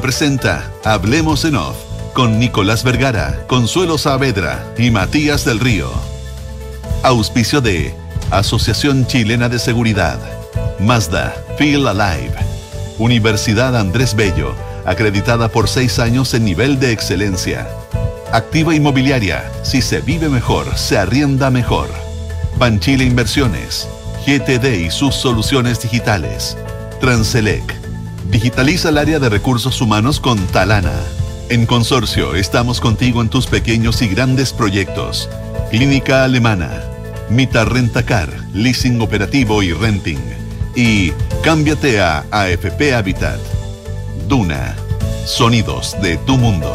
Presenta Hablemos en Off con Nicolás Vergara, Consuelo Saavedra y Matías del Río. Auspicio de Asociación Chilena de Seguridad, Mazda, Feel Alive, Universidad Andrés Bello, acreditada por seis años en nivel de excelencia. Activa Inmobiliaria, si se vive mejor, se arrienda mejor. Banchile Inversiones, GTD y sus soluciones digitales. Transelec, digitaliza el área de recursos humanos con Talana. En Consorcio estamos contigo en tus pequeños y grandes proyectos. Clínica Alemana, Mita Rentacar, Leasing Operativo y Renting. Y cámbiate a AFP Habitat. Duna, sonidos de tu mundo.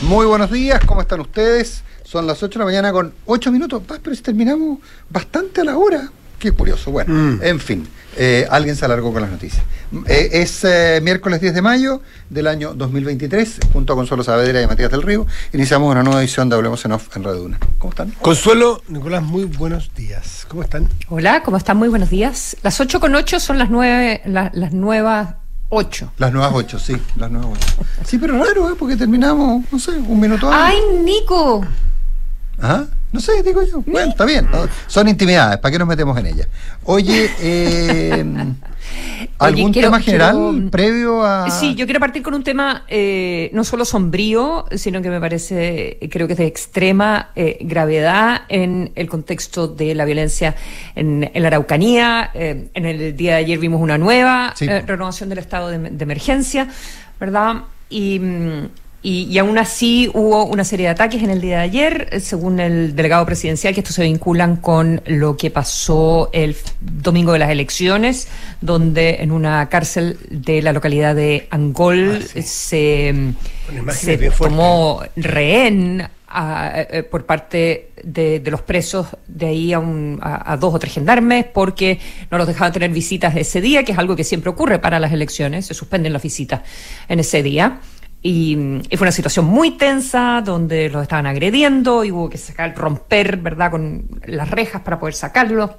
Muy buenos días, ¿cómo están ustedes? Son las 8 de la mañana con 8 minutos, Ah, pero si terminamos bastante a la hora. Qué curioso. Bueno, Mm. en fin, eh, alguien se alargó con las noticias. Eh, es eh, miércoles 10 de mayo del año 2023, junto a Consuelo Saavedra y Matías del Río, iniciamos una nueva edición de Hablemos en Off en Radio Duna. ¿Cómo están? Consuelo, Nicolás, muy buenos días. ¿Cómo están? Hola, ¿cómo están? Muy buenos días. Las 8 con 8 son las, nueve, la- las nuevas 8. Las nuevas 8, sí, las nuevas 8. Sí, pero raro, ¿eh? Porque terminamos, no sé, un minuto antes. ¡Ay, Nico! ¿Ah? No sé, digo yo. Bueno, está bien. ¿no? Son intimidades, ¿para qué nos metemos en ellas? Oye, eh, ¿algún Oye, quiero- tema general quiero- previo a...? Sí, yo quiero partir con un tema eh, no solo sombrío, sino que me parece, creo que es de extrema eh, gravedad en el contexto de la violencia en, en la Araucanía. Eh, en el día de ayer vimos una nueva Sí. eh, renovación del estado de, de emergencia, ¿verdad? Y, mm, y, y aún así hubo una serie de ataques en el día de ayer, eh, según el delegado presidencial, que estos se vinculan con lo que pasó el domingo de las elecciones, donde en una cárcel de la localidad de Angol Ah, sí. se, imágenes se tomó rehén a- eh, por parte de, de los presos de ahí a, un- a- a dos o tres gendarmes porque no los dejaban tener visitas ese día, que es algo que siempre ocurre para las elecciones, se suspenden las visitas en ese día. Y, y fue una situación muy tensa donde los estaban agrediendo y hubo que sacar, romper, ¿verdad?, con las rejas para poder sacarlos.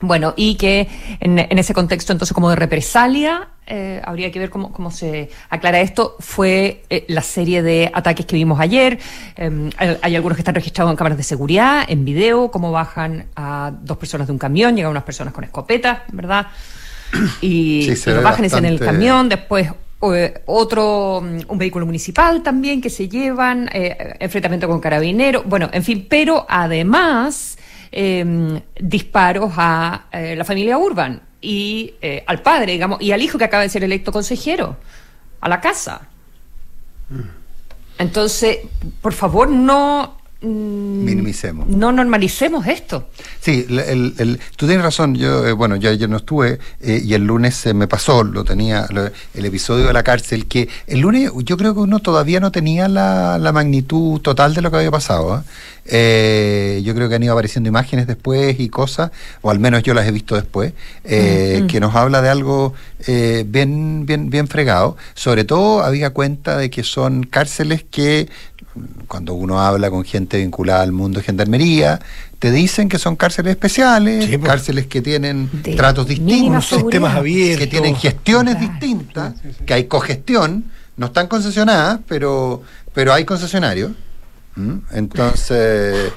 Bueno, y que en, en ese contexto, entonces, como de represalia, eh, habría que ver cómo, cómo se aclara esto. Fue eh, la serie de ataques que vimos ayer. Eh, hay, hay algunos que están registrados en cámaras de seguridad, en video, cómo bajan a dos personas de un camión, llegan unas personas con escopetas, ¿verdad? Y, Sí, y lo bajan y en el bastante- camión, después eh, otro, mm, un vehículo municipal también que se llevan, eh, enfrentamiento con carabineros, bueno, en fin, pero además eh, disparos a eh, la familia Urban y al padre, digamos, y al hijo que acaba de ser electo consejero, a la casa. Entonces, por favor, no... mm, Minimicemos. No normalicemos esto. Sí, el- el- el- tú tienes razón. Yo, eh, bueno, yo ayer no estuve eh, y el lunes se me pasó, lo tenía, lo- el episodio de la cárcel, que el lunes yo creo que uno todavía no tenía la, la magnitud total de lo que había pasado. ¿eh? Eh, yo creo que han ido apareciendo imágenes después y cosas, o al menos yo las he visto después, eh, que nos habla de algo eh, bien, bien, bien fregado. Sobre todo había cuenta de que son cárceles que cuando uno habla con gente vinculada al mundo de gendarmería, te dicen que son cárceles especiales, Sí, pues. cárceles que tienen De tratos distintos, sistemas abiertos. que tienen gestiones Claro, distintas, que hay cogestión, no están concesionadas, pero, pero hay concesionarios. ¿Mm? Entonces,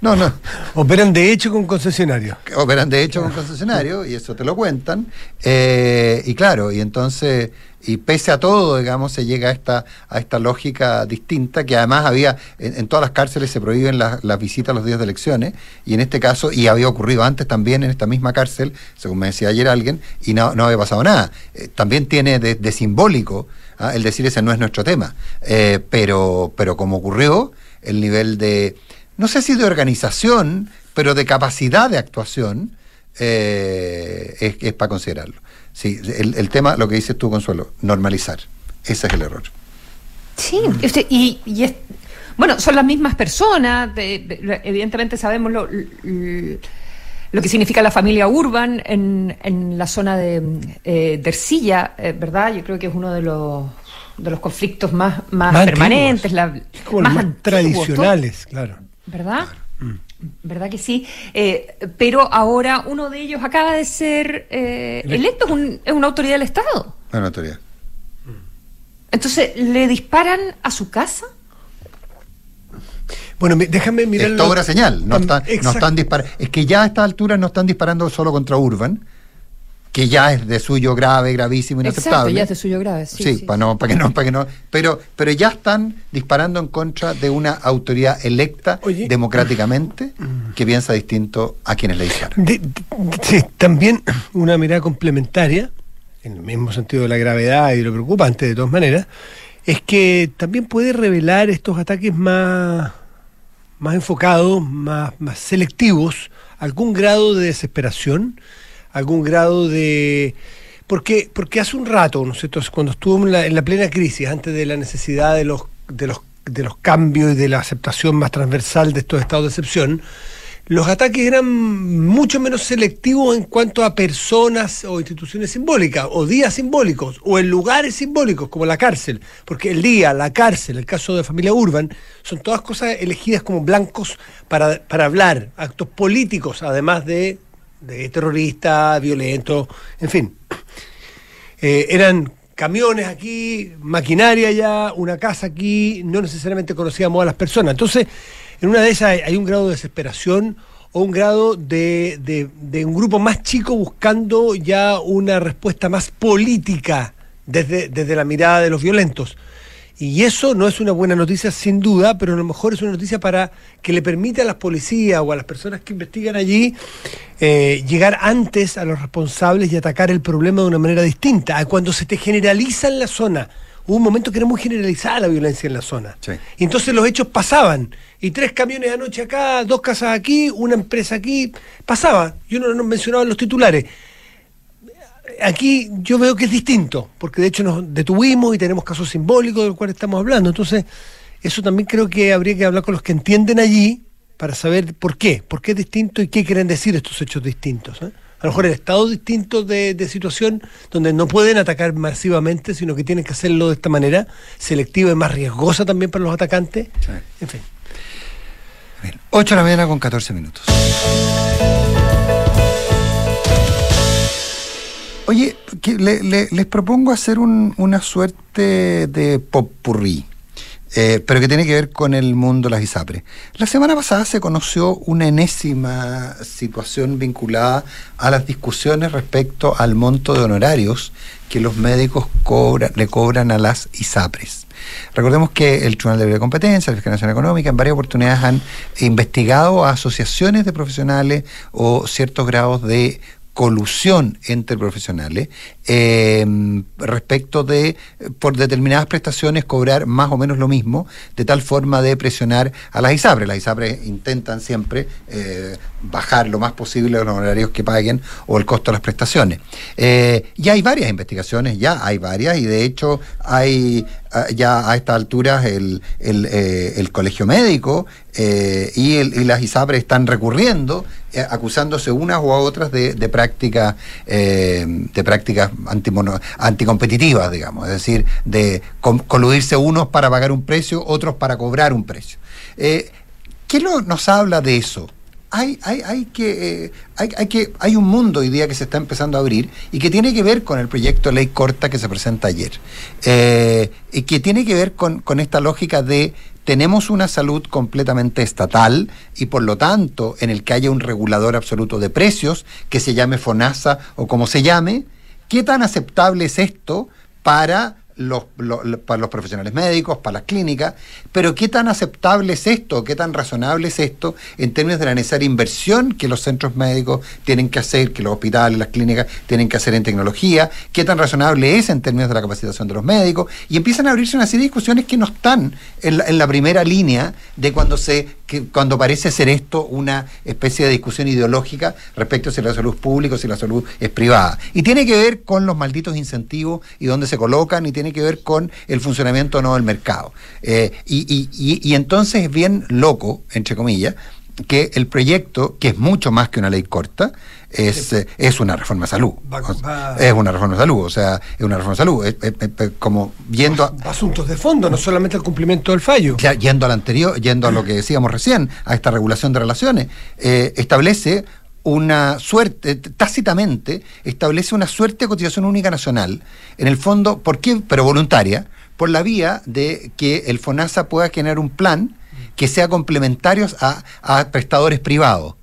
no, no, Operan de hecho con concesionarios. operan de hecho con concesionarios y eso te lo cuentan. Eh, y claro, y entonces, y pese a todo, digamos, se llega a esta, a esta lógica distinta que además había, en, todas las cárceles se prohíben las, las visitas los días de elecciones, y en este caso, y había ocurrido antes también en esta misma cárcel, según me decía ayer alguien, y no, no había pasado nada. Eh, también tiene de, de simbólico ¿ah? el decir ese no es nuestro tema, Eh, pero, pero como ocurrió, el nivel de, no sé si de organización, pero de capacidad de actuación, eh, es, es para considerarlo. Sí, el, el tema, lo que dices tú, Consuelo, normalizar. Ese es el error. Sí, usted- y, y es- bueno, son las mismas personas, de- de- evidentemente sabemos lo, lo que significa la familia Urban en, en la zona de, eh, de Ercilla, eh, ¿verdad? Yo creo que es uno de los de los conflictos más, más, Más permanentes, la- más antiguos, tradicionales, claro. ¿verdad? ¿Verdad que sí? Eh, pero ahora uno de ellos acaba de ser eh, electo, es, un- es una autoridad del Estado. Una autoridad. Entonces, ¿le disparan a su casa? Bueno, déjame mirar. es toda una señal. No Tam- están, no están disparando. Es que ya a estas alturas no están disparando solo contra Urban, que ya es de suyo grave, gravísimo, Exacto, inaceptable. ya es de suyo grave. Sí, Sí, sí, para no, para que no, para que no. Pero, pero ya están disparando en contra de una autoridad electa Oye. democráticamente que piensa distinto a quienes le. De- de- sí, también una mirada complementaria, en el mismo sentido de la gravedad y lo preocupante de todas maneras, es que también puede revelar estos ataques más, más enfocados, más, más selectivos, algún grado de desesperación, algún grado de... Porque, porque hace un rato, ¿no cierto? cuando estuvo en la, en la plena crisis, antes de la necesidad de los, de, los, de los cambios y de la aceptación más transversal de estos estados de excepción, los ataques eran mucho menos selectivos en cuanto a personas o instituciones simbólicas, o días simbólicos, o en lugares simbólicos, como la cárcel. Porque el día, la cárcel, el caso de familia Urban, son todas cosas elegidas como blancos para, para hablar, actos políticos, además de, de terroristas, violentos, en fin. Eh, eran camiones aquí, maquinaria allá, una casa aquí, no necesariamente conocíamos a las personas. Entonces, en una de esas hay, un grado de desesperación o un grado de, de- de un grupo más chico buscando ya una respuesta más política desde, desde la mirada de los violentos. Y eso no es una buena noticia sin duda, pero a lo mejor es una noticia para que le permita a las policías o a las personas que investigan allí eh, llegar antes a los responsables y atacar el problema de una manera distinta. A cuando se te generaliza en la zona. Hubo un momento que era muy generalizada la violencia en la zona. Sí. Y entonces los hechos pasaban. Y tres camiones anoche acá, dos casas aquí, una empresa aquí. Pasaba. Yo no, no mencionaba en los titulares aquí yo veo que es distinto, porque de hecho nos detuvimos y tenemos casos simbólicos del cual estamos hablando. Entonces, eso también creo que habría que hablar con los que entienden allí para saber por qué, por qué es distinto y qué quieren decir estos hechos distintos. ¿eh? A lo mejor el estado distinto de, de situación donde no pueden atacar masivamente, sino que tienen que hacerlo de esta manera, selectiva y más riesgosa también para los atacantes. Sí. En fin. Bien, 8 de la mañana con 14 minutos. Oye, le- les propongo hacer un- una suerte de popurrí, eh, pero que tiene que ver con el mundo de las ISAPRES. La semana pasada se conoció una enésima situación vinculada a las discusiones respecto al monto de honorarios que los médicos cobran, le cobran a las ISAPRES. Recordemos que el Tribunal de Libre Competencia, la Fiscalización Económica, en varias oportunidades han investigado a asociaciones de profesionales o ciertos grados de colusión entre profesionales eh, respecto de, por determinadas prestaciones, cobrar más o menos lo mismo, de tal forma de presionar a las ISAPRES. Las ISAPRES intentan siempre eh, bajar lo más posible los honorarios que paguen o el costo de las prestaciones. Eh, ya hay varias investigaciones, ya hay varias, y de hecho hay ah, ya a estas alturas el, eh, el colegio médico eh, y, el- y las ISAPRES están recurriendo, acusándose unas u otras de, prácticas de prácticas antimono- anticompetitivas, digamos, es decir, de coludirse unos para pagar un precio, otros para cobrar un precio. Eh, ¿Qué nos habla de eso? Hay, hay, hay, que, eh, hay, hay que, hay un mundo hoy día que se está empezando a abrir y que tiene que ver con el proyecto de ley corta que se presenta ayer. Eh, y que tiene que ver con, con esta lógica de tenemos una salud completamente estatal y por lo tanto en el que haya un regulador absoluto de precios que se llame FONASA o como se llame, ¿qué tan aceptable es esto para los, lo- lo- para los profesionales médicos, para las clínicas, pero qué tan aceptable es esto, qué tan razonable es esto en términos de la necesaria inversión que los centros médicos tienen que hacer, que los hospitales, las clínicas tienen que hacer en tecnología, qué tan razonable es en términos de la capacitación de los médicos, y empiezan a abrirse una serie de discusiones que no están en la, en la primera línea de cuando se que cuando parece ser esto una especie de discusión ideológica respecto a si la salud es pública o si la salud es privada. Y tiene que ver con los malditos incentivos y dónde se colocan, y que ver con el funcionamiento o no del mercado. Eh, y, y- y- y entonces es bien loco, entre comillas, que el proyecto, que es mucho más que una ley corta, es, eh, es una reforma de salud. Va- va- Es una reforma de salud, o sea, es una reforma de salud. Es- es- es- como viendo a- Asuntos de fondo, no solamente el cumplimiento del fallo. ya yendo al anterior, yendo a lo que decíamos recién, a esta regulación de relaciones, eh, establece una suerte, tácitamente, establece una suerte de cotización única nacional, en el fondo, ¿por qué? Pero voluntaria, por la vía de que el FONASA pueda generar un plan que sea complementario a, a prestadores privados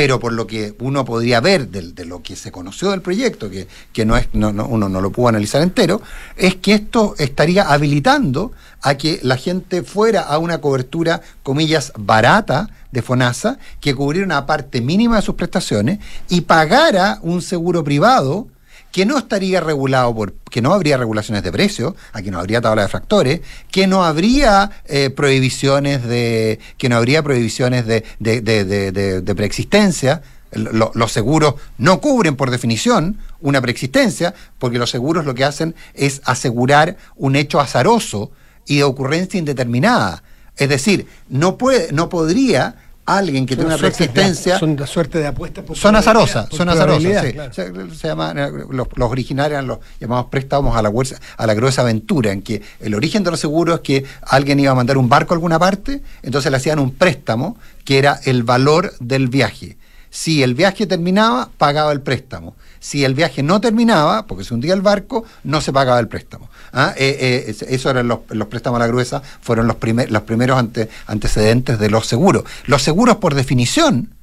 pero por lo que uno podría ver de, lo que se conoció del proyecto, que, que no es, no, no- uno no lo pudo analizar entero, es que esto estaría habilitando a que la gente fuera a una cobertura, comillas, barata de FONASA, que cubriera una parte mínima de sus prestaciones y pagara un seguro privado que no estaría regulado por, que no habría regulaciones de precios, aquí no habría tabla de fractores, que no habría eh, prohibiciones de, que no habría prohibiciones de, de, de- preexistencia. Lo- los seguros no cubren por definición una preexistencia, porque los seguros lo que hacen es asegurar un hecho azaroso y de ocurrencia indeterminada. Es decir, no puede, no podría alguien que Son tiene una de- preexistencia Son la suerte de apuestas. son azarosas, son azarosas, probabilidad, sí. claro. Se, se llaman, eh, los, los originarios eran los llamados préstamos a la, huerza- a la gruesa aventura, en que el origen de los seguros es que alguien iba a mandar un barco a alguna parte, entonces le hacían un préstamo que era el valor del viaje. Si el viaje terminaba, pagaba el préstamo. Si el viaje no terminaba, porque se hundía el barco, no se pagaba el préstamo. ¿Ah? Eh, eh, es- eso eran los, préstamos a la gruesa, fueron los, primer- los primeros ante- antecedentes de los seguros. Los seguros, por definición,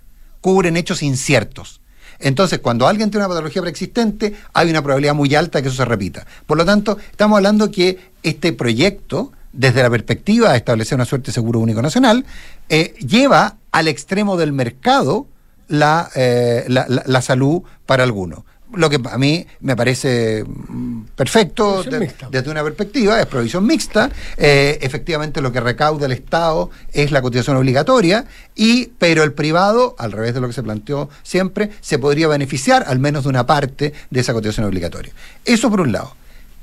cubren hechos inciertos. Entonces, cuando alguien tiene una patología preexistente, hay una probabilidad muy alta de que eso se repita. Por lo tanto, estamos hablando que este proyecto, desde la perspectiva de establecer una suerte de seguro único nacional, eh, lleva al extremo del mercado la, eh, la, la- la salud para algunos. Lo que a mí me parece mm, perfecto de- desde una perspectiva, es provisión mixta. eh, efectivamente, lo que recauda el Estado es la cotización obligatoria, y, pero el privado, al revés de lo que se planteó siempre, se podría beneficiar al menos de una parte de esa cotización obligatoria. Eso por un lado.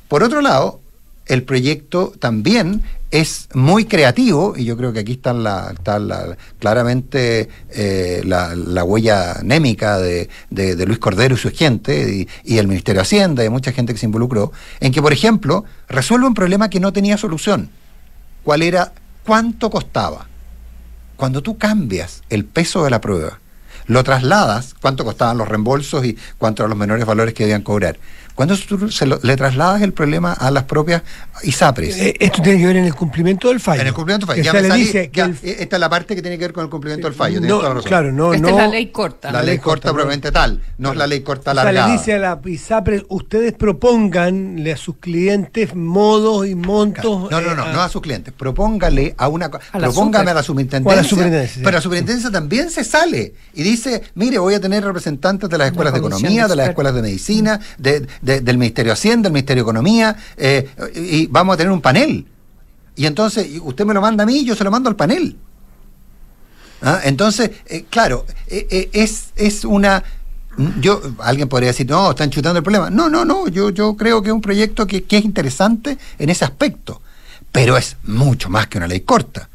Por otro lado, el proyecto también es muy creativo y yo creo que aquí está, la, está la- claramente eh, la, la huella anémica de Luis Cordero y su gente y, y el Ministerio de Hacienda y mucha gente que se involucró, en que, por ejemplo, resuelve un problema que no tenía solución. ¿Cuál era? ¿Cuánto costaba? Cuando tú cambias el peso de la prueba, lo trasladas, cuánto costaban los reembolsos y cuánto eran los menores valores que debían cobrar. Cuando tú se lo- le trasladas el problema a las propias ISAPRES. Eh, Esto tiene que ver en el cumplimiento del fallo. En el cumplimiento del fallo. Ya me le salí, dice que ya, el- eh, esta es la parte que tiene que ver con el cumplimiento del fallo. no, toda la razón. claro, no, Esta no. es la ley corta. La ley corta ¿no? probablemente tal, no es la ley corta O sea, le dice a la ISAPRES, ustedes proponganle a sus clientes modos y montos. No, no, no, eh, no a sus clientes. Propóngale a una. A la propóngame super. a la O a superintendencia. la superintendencia. Pero la superintendencia también se sale y dice: mire, voy a tener representantes de las escuelas de economía, de de las escuelas de medicina, de- de- del Ministerio de Hacienda, del Ministerio de Economía, eh, y vamos a tener un panel. Y entonces, usted me lo manda a mí y yo se lo mando al panel. ¿Ah? Entonces, eh, claro, eh, eh, es, es una... Yo, alguien podría decir, no, están chutando el problema. No, no, no, yo, yo creo que es un proyecto que, que es interesante en ese aspecto, pero es mucho más que una ley corta.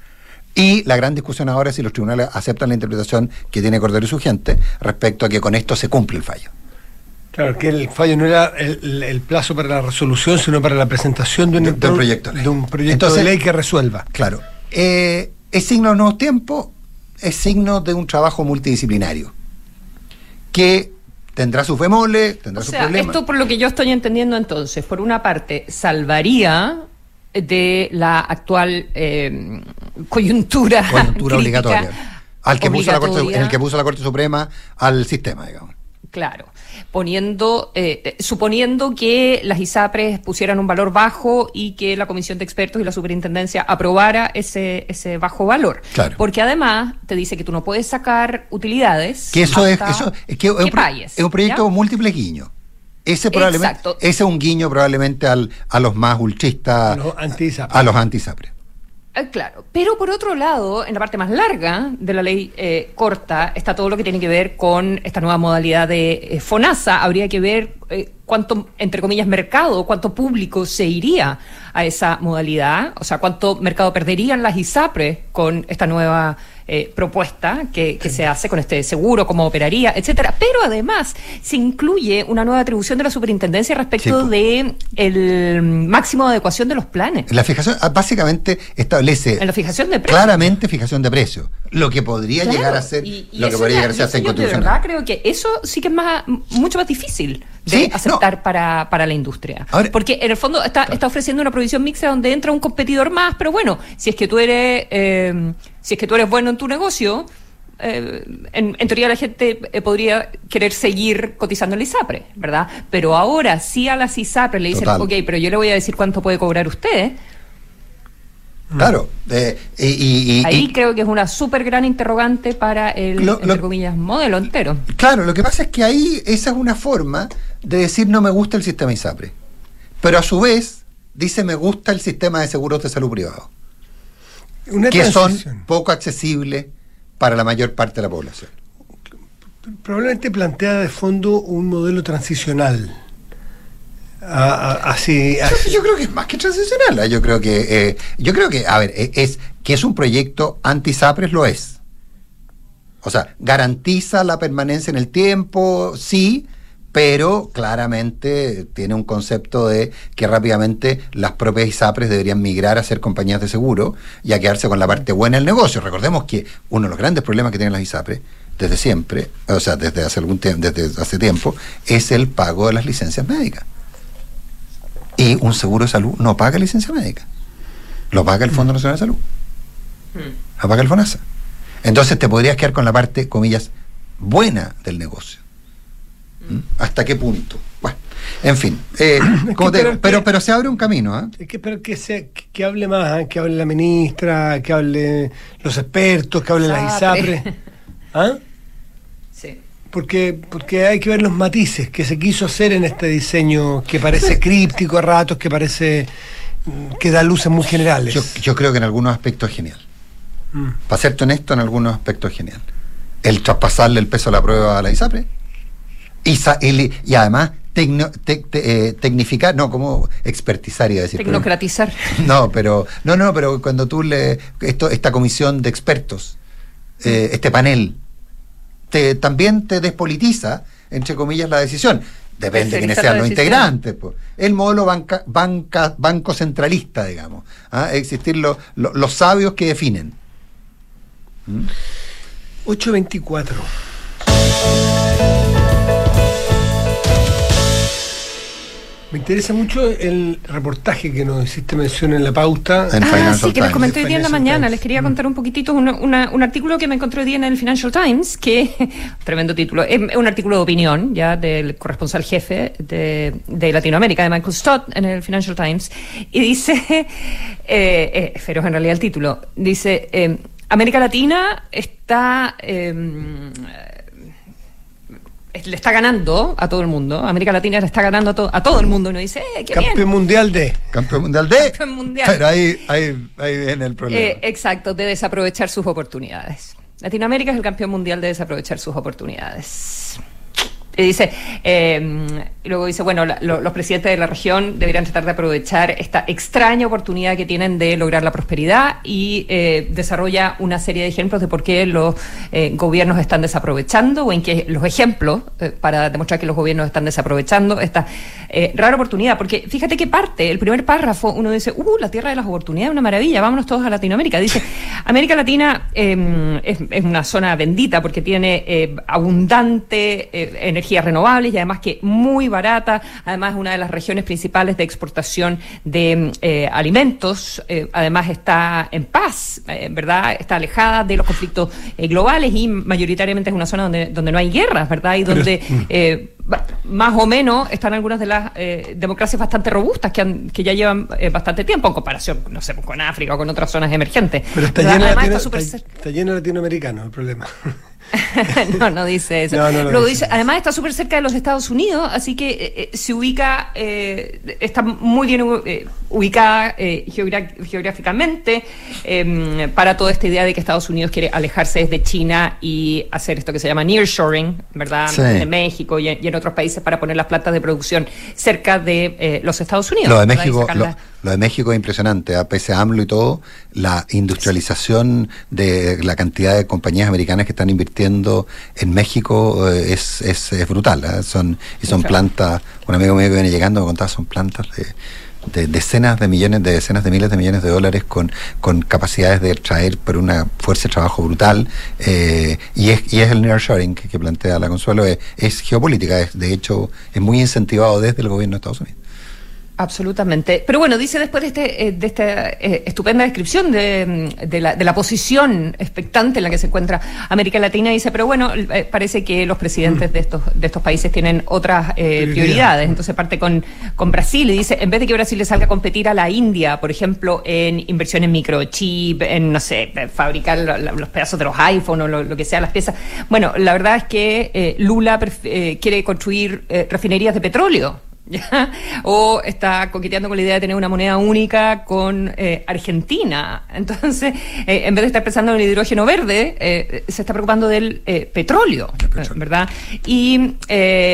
Y la gran discusión ahora es si los tribunales aceptan la interpretación que tiene Cordero y su gente respecto a que con esto se cumple el fallo. Claro, que el fallo no era el, el plazo para la resolución, sino para la presentación de un, De- de un proyecto de un proyecto Entonces- de ley que resuelva. Claro, eh, es signo de nuevos tiempos, es signo de un trabajo multidisciplinario que tendrá sus bemoles, tendrá O sus sea, problemas. esto por lo que yo estoy entendiendo entonces, por una parte, salvaría de la actual eh, coyuntura, coyuntura obligatoria. Al que puso la Corte, obligatoria. en el que puso la Corte Suprema al sistema, digamos. Claro, poniendo, eh, eh, suponiendo que las ISAPRES pusieran un valor bajo y que la Comisión de Expertos y la Superintendencia aprobara ese, ese bajo valor. Claro. Porque además te dice que tú no puedes sacar utilidades. Que eso es, eso es que es un, que pro- pagues, es un proyecto ¿ya? con múltiples guiños. Ese probablemente, Exacto. ese es un guiño probablemente al, a los más ultristas, A los anti-ISAPRES. a los anti-ISAPRES. Eh, Claro, pero por otro lado, en la parte más larga de la ley eh, corta está todo lo que tiene que ver con esta nueva modalidad de eh, FONASA. Habría que ver eh, cuánto, entre comillas, mercado, cuánto público se iría a esa modalidad, o sea, cuánto mercado perderían las ISAPRES con esta nueva eh, propuesta que, que, se hace con este seguro, cómo operaría, etcétera. Pero además se incluye una nueva atribución de la superintendencia respecto sí, de el máximo de adecuación de los planes. La fijación ah, básicamente establece en la fijación de precios. claramente fijación de precios, lo que podría Claro, llegar a ser y- y lo que podría llegar a ser yo de verdad creo que eso sí que es más mucho más difícil de Sí, aceptar para, para la industria. Ahora- Porque en el fondo está, está ofreciendo una provisión mixta donde entra un competidor más, pero bueno, si es que tú eres eh, si es que tú eres bueno en tu negocio, eh, en, en teoría la gente eh, podría querer seguir cotizando en la ISAPRE, ¿verdad? Pero ahora sí a las ISAPRE le dicen, Total. ok, pero yo le voy a decir cuánto puede cobrar usted. Claro, eh, y, y- y- Ahí creo que es una súper gran interrogante para el, Lo- entre lo- comillas, modelo entero. Claro, lo que pasa es que ahí esa es una forma de decir no me gusta el sistema ISAPRE. Pero a su vez dice me gusta el sistema de seguros de salud privado, Una que son poco accesibles para la mayor parte de la población. Probablemente plantea de fondo un modelo transicional. Así, Yo, así. yo creo que es más que transicional. ¿eh? Yo creo que, eh, yo creo que, a ver, eh, es que es un proyecto anti-SAPRES, lo es. O sea, garantiza la permanencia en el tiempo, sí, pero claramente tiene un concepto de que rápidamente las propias ISAPRES deberían migrar a ser compañías de seguro y a quedarse con la parte buena del negocio. Recordemos que uno de los grandes problemas que tienen las ISAPRES desde siempre, o sea, desde hace algún tiempo, desde hace tiempo, es el pago de las licencias médicas. Y un seguro de salud no paga licencia médica. Lo paga el Fondo Nacional de Salud. Lo paga el FONASA. Entonces te podrías quedar con la parte, comillas, buena del negocio. ¿Hasta qué punto? Bueno, en fin. eh, como te pero digo, es pero, que- pero se abre un camino. ¿ah? Hay que esperar que, sea, que, que hable más, ¿eh? que hable la ministra, que hable los expertos, que hable las Sapre. ISAPRE. ¿Ah? Sí. Porque, porque hay que ver los matices que se quiso hacer en este diseño que parece críptico a ratos, que parece mm, que da luces muy generales. Yo, yo creo que en algunos aspectos es genial. Mm. Para serte honesto, en algunos aspectos es genial. El traspasarle el peso a la prueba a la ISAPRE. Y, y, y además tecno- te- te- eh, tecnificar, no, como expertizar, iba a decir. pero- Tecnocratizar. No, pero no, no, pero cuando tú le esto esta comisión de expertos, eh, este panel, te también te despolitiza entre comillas la decisión. Depende de quiénes sean los decisión. integrantes. pues. El modelo banca, banca, banco centralista, digamos. ¿ah? Existir lo- lo- los sabios que definen. 824. Me interesa mucho el reportaje que nos hiciste mención en la pauta. En ah, Financial sí, que les comenté hoy día en la mañana. Times. Les quería Mm. contar un poquitito una- una- un artículo que me encontré hoy día en el Financial Times, que, tremendo título, es un artículo de opinión ya del corresponsal jefe de, de Latinoamérica, de Michael Stott, en el Financial Times, y dice, eh, eh, feroz en realidad el título, dice, eh, América Latina está... le está ganando a todo el mundo. América Latina le está ganando a, to- a todo el mundo. Y uno dice, eh, qué bien. Campeón mundial de. Campeón mundial de. Campeón mundial. Pero ahí, ahí, ahí viene el problema. Eh, exacto, de desaprovechar sus oportunidades. Latinoamérica es el campeón mundial de desaprovechar sus oportunidades. Y dice, eh, y luego dice, bueno, la- lo- los presidentes de la región deberían tratar de aprovechar esta extraña oportunidad que tienen de lograr la prosperidad y eh, desarrolla una serie de ejemplos de por qué los eh, gobiernos están desaprovechando o en qué los ejemplos eh, para demostrar que los gobiernos están desaprovechando esta rara oportunidad. Porque fíjate que parte, el primer párrafo, uno dice, uh, la tierra de las oportunidades, una maravilla, vámonos todos a Latinoamérica. Dice, América Latina eh, es, es una zona bendita porque tiene abundante eh, energías renovables y además que muy barata, además es una de las regiones principales de exportación de eh, alimentos, eh, además está en paz, eh, ¿verdad? Está alejada de los conflictos eh, globales y mayoritariamente es una zona donde, donde no hay guerras, ¿verdad? Y Pero donde mm. eh, más o menos están algunas de las eh, democracias bastante robustas que, han- que ya llevan eh, bastante tiempo en comparación, no sé, con África o con otras zonas emergentes. Pero está de Además latino- está lleno de latinoamericanos el problema. no, no dice eso. Luego dice, además está súper cerca de los Estados Unidos, así que eh, eh, se ubica, eh, está muy bien ubicada geográficamente em, para toda esta idea de que Estados Unidos quiere alejarse desde China y hacer esto que se llama nearshoring, ¿verdad? De México y, en otros países para poner las plantas de producción cerca de los Estados Unidos. Lo de México, lo, de México es impresionante, a pese a AMLO y todo, la industrialización de la cantidad de compañías americanas que están invirtiendo en México eh, es, es, brutal. ¿eh? Son, y son plantas, un amigo mío que viene llegando me contaba, son plantas de, decenas de millones, de decenas de miles de millones de dólares con, con capacidades de traer por una fuerza de trabajo brutal. Eh, y, es, y es el nearshoring que, que plantea la Consuelo, es, es geopolítica, es, de hecho es muy incentivado desde el gobierno de Estados Unidos. Absolutamente. Pero bueno, dice después de, este, eh, de esta eh, estupenda descripción de, de, la, de, la, posición expectante en la que se encuentra América Latina, dice, pero bueno, eh, parece que los presidentes de estos, de estos países tienen otras prioridades. Entonces parte con, con Brasil y dice, en vez de que Brasil le salga a competir a la India, por ejemplo, en inversión en microchip, en, no sé, fabricar los pedazos de los iPhones o lo, que sea, las piezas. Bueno, la verdad es que Lula quiere construir refinerías de petróleo o está coqueteando con la idea de tener una moneda única con eh, Argentina. Entonces, eh, en vez de estar pensando en el hidrógeno verde, eh, se está preocupando del petróleo, ¿verdad? Y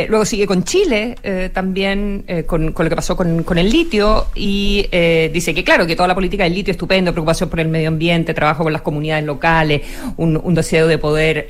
luego sigue con Chile, también con, lo que pasó con, con el litio, y dice que, claro, que toda la política del litio es estupendo, preocupación por el medio ambiente, trabajo con las comunidades locales, un, un deseo de poder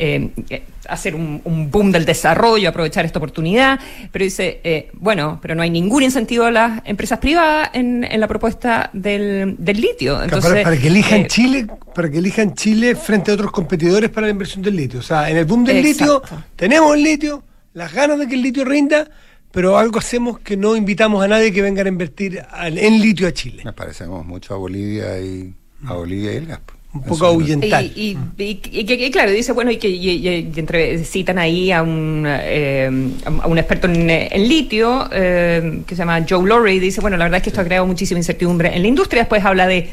hacer un, boom del desarrollo, aprovechar esta oportunidad, pero dice, eh, bueno, pero no hay ningún incentivo a las empresas privadas en, en la propuesta del, del litio. Entonces, para, que elijan eh, Chile, para que elijan Chile frente a otros competidores para la inversión del litio. O sea, en el boom del litio tenemos el litio, las ganas de que el litio rinda, pero algo hacemos que no invitamos a nadie que venga a invertir en litio a Chile. Nos parecemos mucho a Bolivia y a Bolivia y el gas un poco ahuyental. Y, y, claro, dice, bueno, y que entre, citan ahí a un, eh, a un experto en, litio, eh, que se llama Joe Lorry, dice, bueno, la verdad es que esto ha creado muchísima incertidumbre en la industria. Después habla de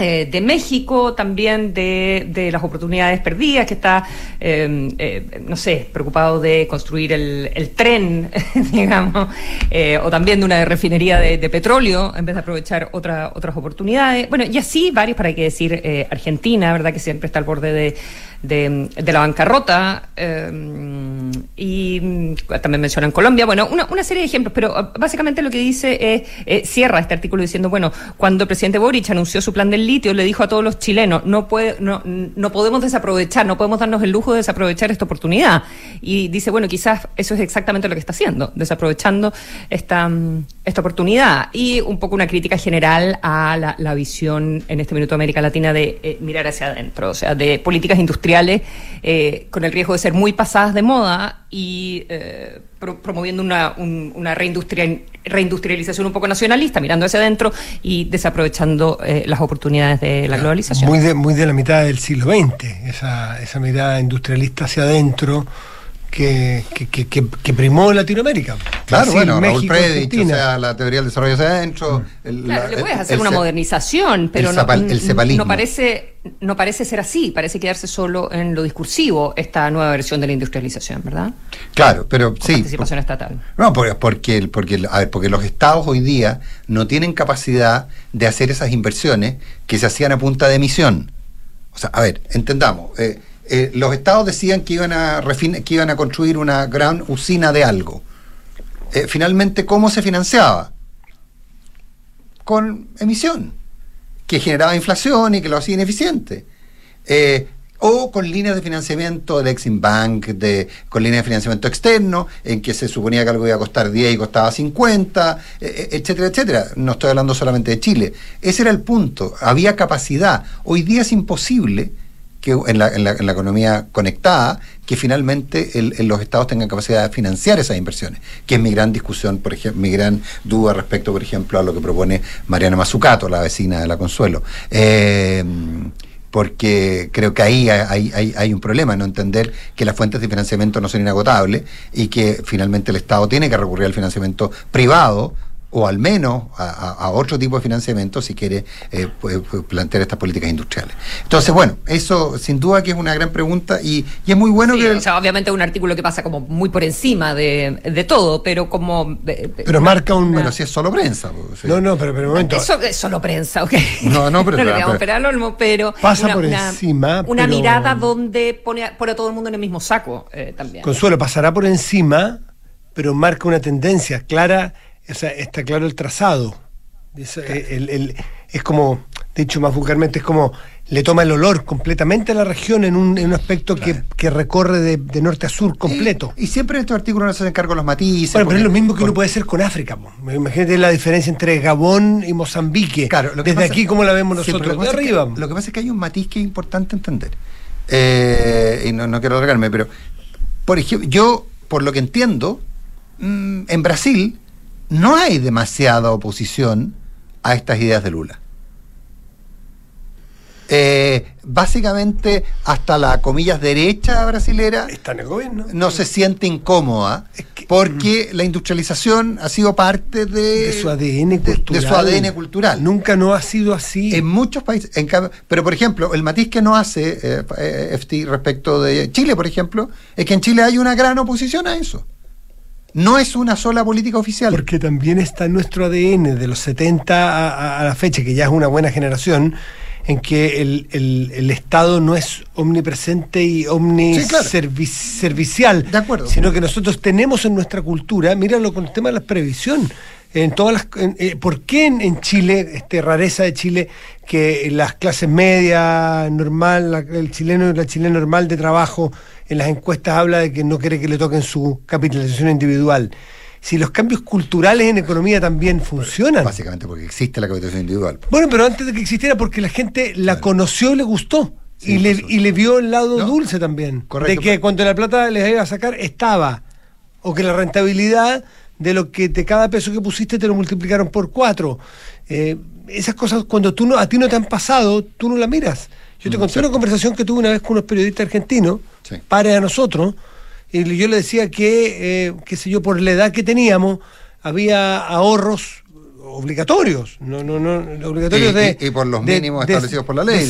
eh, de México, también de, de, las oportunidades perdidas, que está, em, eh, no sé, preocupado de construir el, tren, digamos, eh, o también de una refinería de, petróleo, en vez de aprovechar otra, otras oportunidades. Bueno, y así varios, para qué decir, Argentina, ¿verdad? Que siempre está al borde de, de, la bancarrota eh, y mm, también mencionan Colombia. Bueno, una, una, serie de ejemplos, pero ah, básicamente lo que dice es, eh, cierra este artículo diciendo, bueno, cuando el presidente Boric anunció su plan del litio, le dijo a todos los chilenos, no, puede, no, no podemos desaprovechar, no podemos darnos el lujo de desaprovechar esta oportunidad. Y dice, bueno, quizás eso es exactamente lo que está haciendo, desaprovechando esta, mm, esta oportunidad. Y un poco una crítica general a la, la visión en este minuto de América Latina de eh, mirar hacia adentro, o sea, de políticas industriales eh, con el riesgo de ser muy pasadas de moda y eh, promoviendo una, una reindustrialización un poco nacionalista, mirando hacia adentro y desaprovechando eh, las oportunidades de la globalización. Muy de, muy de la mitad del siglo XX, esa, esa mirada industrialista hacia adentro que, que, que, que, primó en Latinoamérica. Claro, bueno, México, Raúl o sea, la teoría del desarrollo hacia adentro. Mm. claro, le puedes hacer una modernización, pero no, no, parece, no parece ser así, parece quedarse solo en lo discursivo esta nueva versión de la industrialización, ¿verdad? Claro, pero sí. Participación estatal. No, porque, porque, porque, a ver, porque los estados hoy día no tienen capacidad de hacer esas inversiones que se hacían a punta de emisión. O sea, a ver, entendamos. Eh, eh, los estados decían que iban, a que iban a construir una gran usina de algo. Eh, finalmente, ¿cómo se financiaba? Con emisión, que generaba inflación y que lo hacía ineficiente. Eh, o con líneas de financiamiento del Exim Bank, de, con líneas de financiamiento externo, en que se suponía que algo iba a costar 10 y costaba 50, etcétera, etcétera. No estoy hablando solamente de Chile. Ese era el punto. Había capacidad. Hoy día es imposible que en la, en la, en la economía conectada, que finalmente el, los estados tengan capacidad de financiar esas inversiones, que es mi gran discusión, por ejemplo, mi gran duda respecto, por ejemplo, a lo que propone Mariana Mazzucato, la vecina de la Consuelo. Eh, porque creo que ahí hay, hay, hay, un problema, no entender que las fuentes de financiamiento no son inagotables y que finalmente el Estado tiene que recurrir al financiamiento privado o al menos a, otro tipo de financiamiento si quiere eh, plantear estas políticas industriales. Entonces, bueno, eso sin duda que es una gran pregunta y, es muy bueno que... O sea, obviamente es un artículo que pasa como muy por encima de, todo, pero como... pero marca un... Pero si es solo prensa. No, no, pero, pero un momento. Eso es solo prensa, ok. No, no, pero... no pero, pero pasa por encima. Una mirada donde pone a, pone a todo el mundo en el mismo saco eh, también. Consuelo, pasará por encima, pero marca una tendencia clara o sea, está claro el trazado. Es, eh, es como, de hecho, más vulgarmente, es como le toma el olor completamente a la región en un, en un aspecto que, que, recorre de, norte a sur completo. Y, siempre en estos artículos no se hacen cargo los matices. Bueno, pero es lo mismo que uno puede hacer con África. Imagínate la diferencia entre Gabón y Mozambique. Claro, Desde aquí, como la vemos nosotros? de arriba. lo que pasa es que hay un matiz que es importante entender. Eh, y no, no quiero alargarme, pero, por ejemplo, yo, por lo que entiendo, mm, en Brasil no hay demasiada oposición a estas ideas de Lula. Eh, básicamente hasta la comillas derecha brasilera Está en el gobierno. no se siente incómoda porque mm. la industrialización ha sido parte de, su ADN cultural. De, su ADN cultural. Nunca no ha sido así. En muchos países, en pero por ejemplo, el matiz que no hace eh, FT respecto de Chile, por ejemplo, es que en Chile hay una gran oposición a eso. No es una sola política oficial. Porque también está en nuestro ADN de los 70 a, la fecha, que ya es una buena generación, en que el, Estado no es omnipresente y omniservicial, de acuerdo. sino que nosotros tenemos en nuestra cultura, míralo con el tema de la previsión, en todas las, eh, ¿Por qué en, Chile, este, rareza de Chile, que las clases medias, normal, el chileno y la chilena normal de trabajo en las encuestas habla de que no quiere que le toquen su capitalización individual. Si los cambios culturales en economía también funcionan. Básicamente porque existe la capitalización individual. Bueno, pero antes de que existiera, porque la gente la conoció y le gustó. y, le, y, le, vio el lado dulce también. Correcto. De que cuando la plata les iba a sacar, estaba. O que la rentabilidad de lo que de cada peso que pusiste te lo multiplicaron por cuatro. Eh, esas cosas, cuando tú no, a ti no te han pasado, tú no las miras. Yo te conté una conversación que tuve una vez con unos periodistas argentinos, para a nosotros, y yo le decía que, eh, qué sé yo, por la edad que teníamos, había ahorros obligatorios, no, no, no, obligatorios de... Y, por los mínimos establecidos por la ley.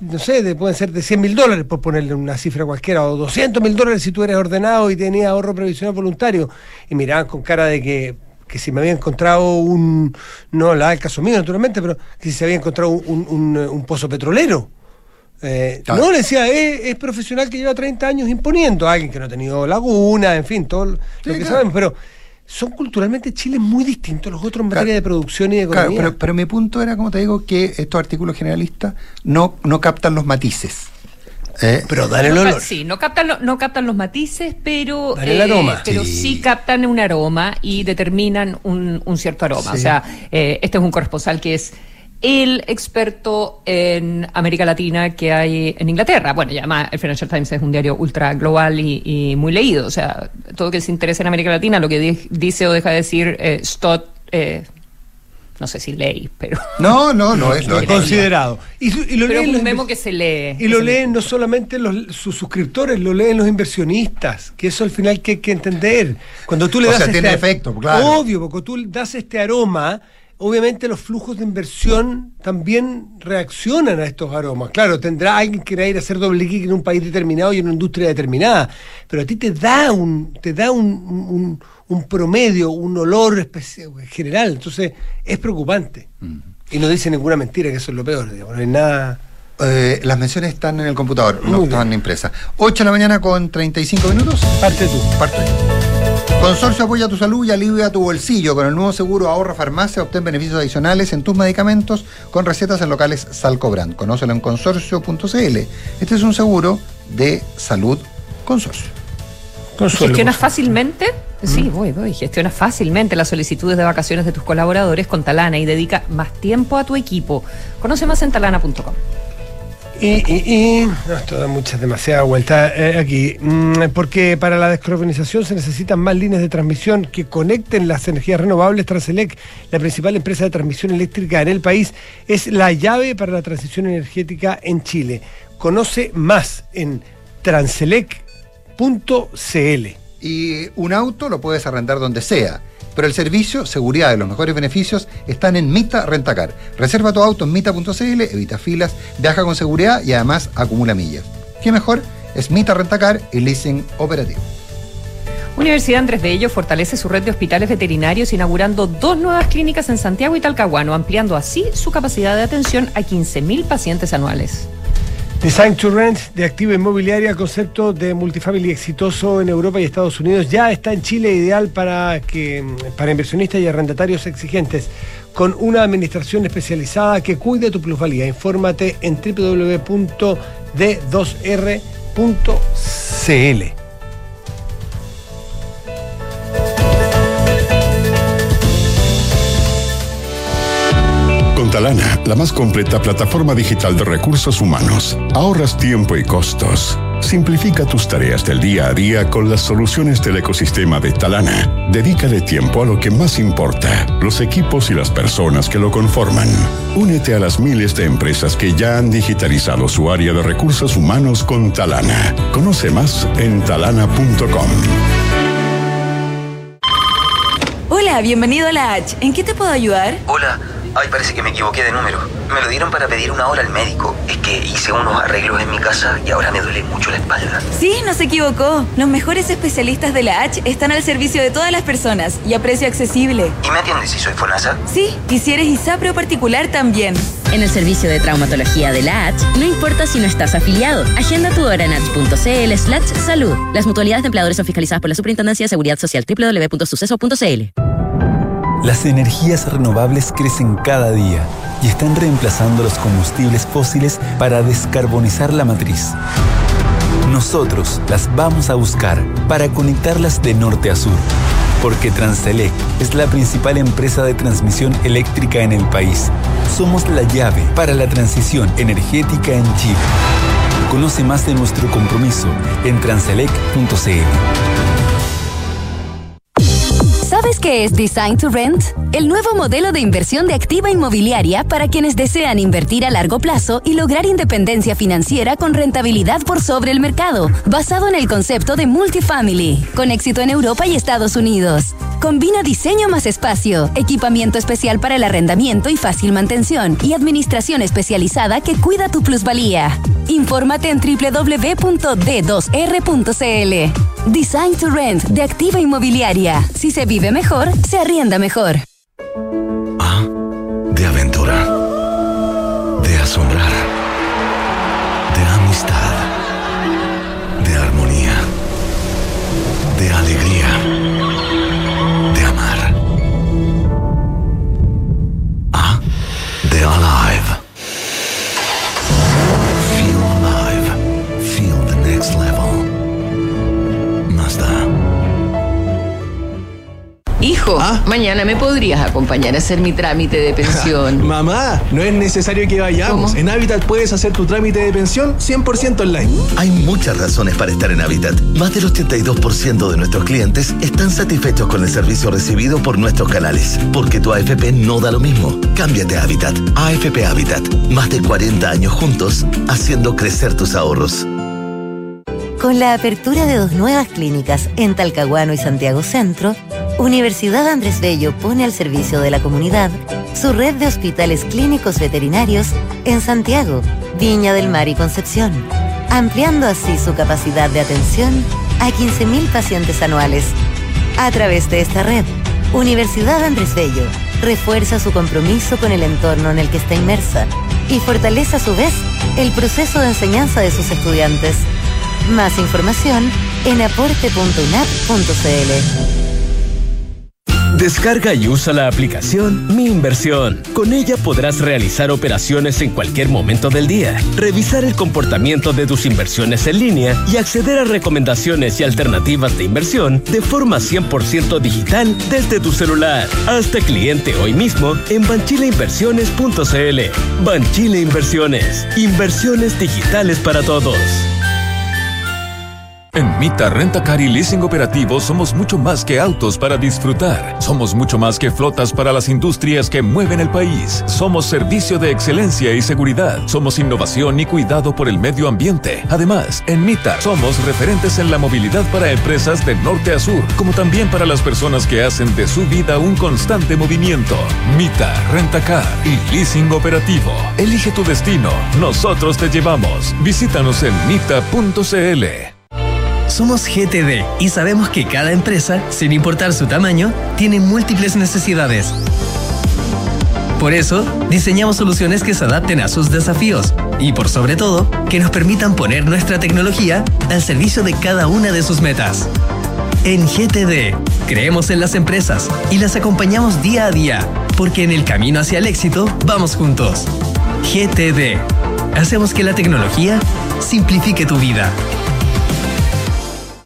no sé, pueden ser de 100 mil dólares, por ponerle una cifra cualquiera, o 200 mil dólares si tú eres ordenado y tenías ahorro previsional voluntario. Y miraban con cara de que que si me había encontrado un, no la el caso mío naturalmente, pero que si se había encontrado un, un, pozo petrolero. Eh, no, le decía, es, profesional que lleva 30 años imponiendo, alguien que no ha tenido laguna, en fin, todo lo que sabemos, pero son culturalmente Chile muy distintos a los otros en materia de producción y de economía. pero, pero, mi punto era, como te digo, que estos artículos generalistas no, no captan los matices. Eh, pero dan el olor. Sí, no captan, no captan los matices, pero, el eh, aroma. pero sí. captan un aroma y determinan un, cierto aroma. O sea, eh, este es un corresponsal que es el experto en América Latina que hay en Inglaterra. Bueno, ya además el Financial Times es un diario ultra global y, muy leído. O sea, todo que se interesa en América Latina, lo que dice o deja de decir eh, Stott, eh, no sé si ley, pero... No, no, no es, lo considerado. Y, lo pero leen, es un memo que se lee. Y lo leen no solamente los, sus suscriptores, lo leen los inversionistas, que eso al final que hay que entender. Cuando tú le das... Sea, tiene este efecto, claro. Obvio, porque tú das este aroma obviamente los flujos de inversión también reaccionan a estos aromas. Claro, tendrá alguien que ir a hacer doble clic en un país determinado y en una industria determinada, pero a ti te da un, te da un, promedio, un olor general. Entonces, es preocupante. Y no dice ninguna mentira, que eso es lo peor, no hay nada. Eh, las menciones están en el computador, no están impresas. 8 de la mañana con 35 minutos. Parte tú. Parte Consorcio apoya tu salud y alivia tu bolsillo. Con el nuevo seguro Ahorra Farmacia obtén beneficios adicionales en tus medicamentos con recetas en locales Salcobrand. Conócelo en consorcio.cl. Este es un seguro de salud consorcio. ¿Gestionas fácilmente? Sí, mm. voy, voy. Gestionas fácilmente las solicitudes de vacaciones de tus colaboradores con Talana y dedica más tiempo a tu equipo. Conoce más en talana.com. Y, esto da muchas, demasiadas vueltas eh, aquí, mm, porque para la descarbonización se necesitan más líneas de transmisión que conecten las energías renovables. Transelec, la principal empresa de transmisión eléctrica en el país, es la llave para la transición energética en Chile. Conoce más en transelec.cl. Y un auto lo puedes arrendar donde sea. Pero el servicio, seguridad y los mejores beneficios están en Mita Rentacar. Reserva tu auto en mita.cl, evita filas, viaja con seguridad y además acumula millas. ¿Qué mejor? Es Mita Rentacar y Leasing Operativo. Universidad Andrés Bello fortalece su red de hospitales veterinarios inaugurando dos nuevas clínicas en Santiago y Talcahuano, ampliando así su capacidad de atención a 15.000 pacientes anuales. Design to Rent de activa inmobiliaria, concepto de multifamily exitoso en Europa y Estados Unidos, ya está en Chile ideal para, que, para inversionistas y arrendatarios exigentes, con una administración especializada que cuide tu plusvalía. Infórmate en www.d2r.cl. Talana, la más completa plataforma digital de recursos humanos. Ahorras tiempo y costos. Simplifica tus tareas del día a día con las soluciones del ecosistema de Talana. Dedícale tiempo a lo que más importa, los equipos y las personas que lo conforman. Únete a las miles de empresas que ya han digitalizado su área de recursos humanos con Talana. Conoce más en talana.com. Hola, bienvenido a la H. ¿En qué te puedo ayudar? Hola. Ay, parece que me equivoqué de número. Me lo dieron para pedir una hora al médico. Es que hice unos arreglos en mi casa y ahora me duele mucho la espalda. Sí, no se equivocó. Los mejores especialistas de la H están al servicio de todas las personas y a precio accesible. ¿Y me atiendes si soy FONASA? Sí, y si eres ISAPRE particular también. En el servicio de traumatología de la H, no importa si no estás afiliado. Agenda tu hora en h.cl slash salud. Las mutualidades de empleadores son fiscalizadas por la Superintendencia de Seguridad Social www.suceso.cl. Las energías renovables crecen cada día y están reemplazando los combustibles fósiles para descarbonizar la matriz. Nosotros las vamos a buscar para conectarlas de norte a sur, porque Transelec es la principal empresa de transmisión eléctrica en el país. Somos la llave para la transición energética en Chile. Conoce más de nuestro compromiso en transelec.cl. ¿Sabes qué es Design to Rent? El nuevo modelo de inversión de activa inmobiliaria para quienes desean invertir a largo plazo y lograr independencia financiera con rentabilidad por sobre el mercado, basado en el concepto de multifamily, con éxito en Europa y Estados Unidos. Combina diseño más espacio, equipamiento especial para el arrendamiento y fácil mantención, y administración especializada que cuida tu plusvalía. Infórmate en www.d2r.cl. Design to Rent de Activa Inmobiliaria. Si se vive mejor, se arrienda mejor. Mañana me podrías acompañar a hacer mi trámite de pensión. Mamá, no es necesario que vayamos. En Habitat puedes hacer tu trámite de pensión 100% online. Hay muchas razones para estar en Habitat. Más del 82% de nuestros clientes están satisfechos con el servicio recibido por nuestros canales. Porque tu AFP no da lo mismo. Cámbiate a Habitat. AFP Habitat. Más de 40 años juntos, haciendo crecer tus ahorros. Con la apertura de dos nuevas clínicas en Talcahuano y Santiago Centro, Universidad Andrés Bello pone al servicio de la comunidad su red de hospitales clínicos veterinarios en Santiago, Viña del Mar y Concepción, ampliando así su capacidad de atención a 15.000 pacientes anuales. A través de esta red, Universidad Andrés Bello refuerza su compromiso con el entorno en el que está inmersa y fortalece a su vez el proceso de enseñanza de sus estudiantes. Más información en aporte.unap.cl. Descarga y usa la aplicación Mi Inversión. Con ella podrás realizar operaciones en cualquier momento del día, revisar el comportamiento de tus inversiones en línea y acceder a recomendaciones y alternativas de inversión de forma 100% digital desde tu celular. Hazte cliente hoy mismo en banchileinversiones.cl. Banchile Inversiones. Inversiones digitales para todos. En Mita Rentacar y Leasing Operativo somos mucho más que autos para disfrutar. Somos mucho más que flotas para las industrias que mueven el país. Somos servicio de excelencia y seguridad. Somos innovación y cuidado por el medio ambiente. Además, en Mita somos referentes en la movilidad para empresas de norte a sur, como también para las personas que hacen de su vida un constante movimiento. Mita Rentacar y Leasing Operativo. Elige tu destino. Nosotros te llevamos. Visítanos en mita.cl. Somos GTD y sabemos que cada empresa, sin importar su tamaño, tiene múltiples necesidades. Por eso, diseñamos soluciones que se adapten a sus desafíos y, por sobre todo, que nos permitan poner nuestra tecnología al servicio de cada una de sus metas. En GTD, creemos en las empresas y las acompañamos día a día, porque en el camino hacia el éxito vamos juntos. GTD. Hacemos que la tecnología simplifique tu vida.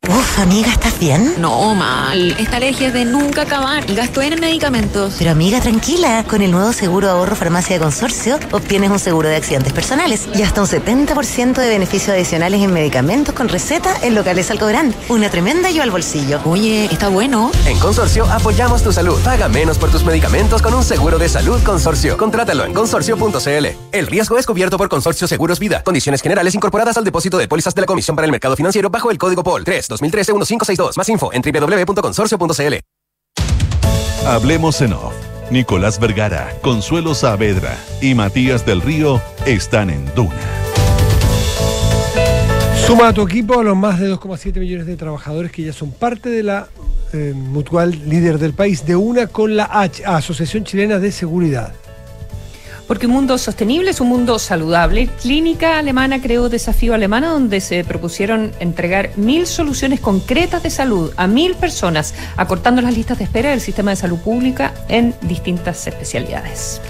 Uf, amiga, ¿estás bien? No, mal. Esta alergia es de nunca acabar y gasto en medicamentos. Pero amiga, tranquila. Con el nuevo seguro ahorro farmacia de consorcio, obtienes un seguro de accidentes personales y hasta un 70% de beneficios adicionales en medicamentos con receta en locales Alcobrán. Una tremenda ayuda al bolsillo. Oye, está bueno. En Consorcio apoyamos tu salud. Paga menos por tus medicamentos con un seguro de salud Consorcio. Contrátalo en consorcio.cl. El riesgo es cubierto por Consorcio Seguros Vida. Condiciones generales incorporadas al depósito de pólizas de la Comisión para el Mercado Financiero bajo el código POL 3 2013-1562. Más info en www.consorcio.cl. Hablemos en off. Nicolás Vergara, Consuelo Saavedra y Matías del Río están en Duna. Suma a tu equipo a los más de 2,7 millones de trabajadores que ya son parte de la eh, mutual líder del país, de una con la H, Asociación Chilena de Seguridad. Porque un mundo sostenible es un mundo saludable. Clínica Alemana creó Desafío Alemana, donde se propusieron entregar mil soluciones concretas de salud a mil personas, acortando las listas de espera del sistema de salud pública en distintas especialidades.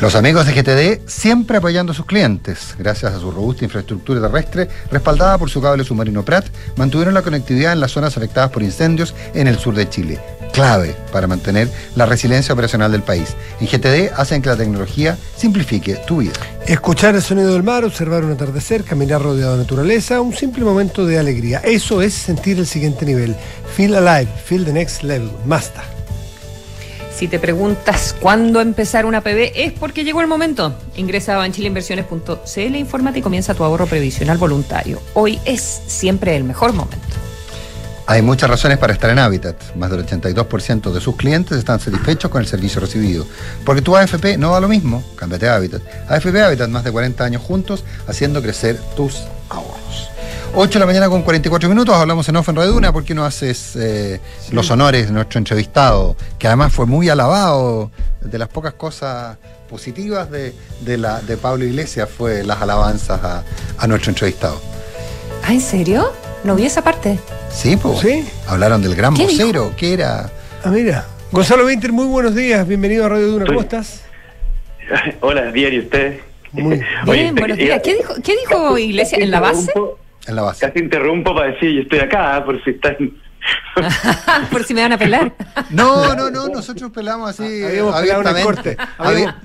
Los amigos de GTD siempre apoyando a sus clientes. Gracias a su robusta infraestructura terrestre, respaldada por su cable submarino Prat, mantuvieron la conectividad en las zonas afectadas por incendios en el sur de Chile. Clave para mantener la resiliencia operacional del país. En GTD hacen que la tecnología simplifique tu vida. Escuchar el sonido del mar, observar un atardecer, caminar rodeado de naturaleza, un simple momento de alegría. Eso es sentir el siguiente nivel. Feel alive, feel the next level. Basta. Si te preguntas cuándo empezar una PB, es porque llegó el momento. Ingresa a banchileinversiones.cl, infórmate y comienza tu ahorro previsional voluntario. Hoy es siempre el mejor momento. Hay muchas razones para estar en Habitat. Más del 82% de sus clientes están satisfechos con el servicio recibido. Porque tu AFP no da lo mismo, cámbiate a Habitat. AFP Habitat, más de 40 años juntos, haciendo crecer tus ahorros. 8 de la mañana con 44 minutos, hablamos en Off en Radio Duna, ¿por qué no haces eh, los honores de nuestro entrevistado? Que además fue muy alabado, de las pocas cosas positivas de, de la, de Pablo Iglesias fue las alabanzas a, a nuestro entrevistado. ¿Ah, en serio? No vi esa parte. Sí, pues. Hablaron del gran ¿Qué vocero, que era. Ah, mira. Gonzalo Winter, muy buenos días, bienvenido a Radio Duna, ¿cómo estás? Hola, bien, ¿y usted? Muy Bien, buenos días. ¿Qué dijo, qué dijo Iglesia en la base? En la base. Casi interrumpo para decir, yo estoy acá, por si están... Por si me van a pelar. No, no, no, nosotros pelamos así Habíamos el abiertamente. corte.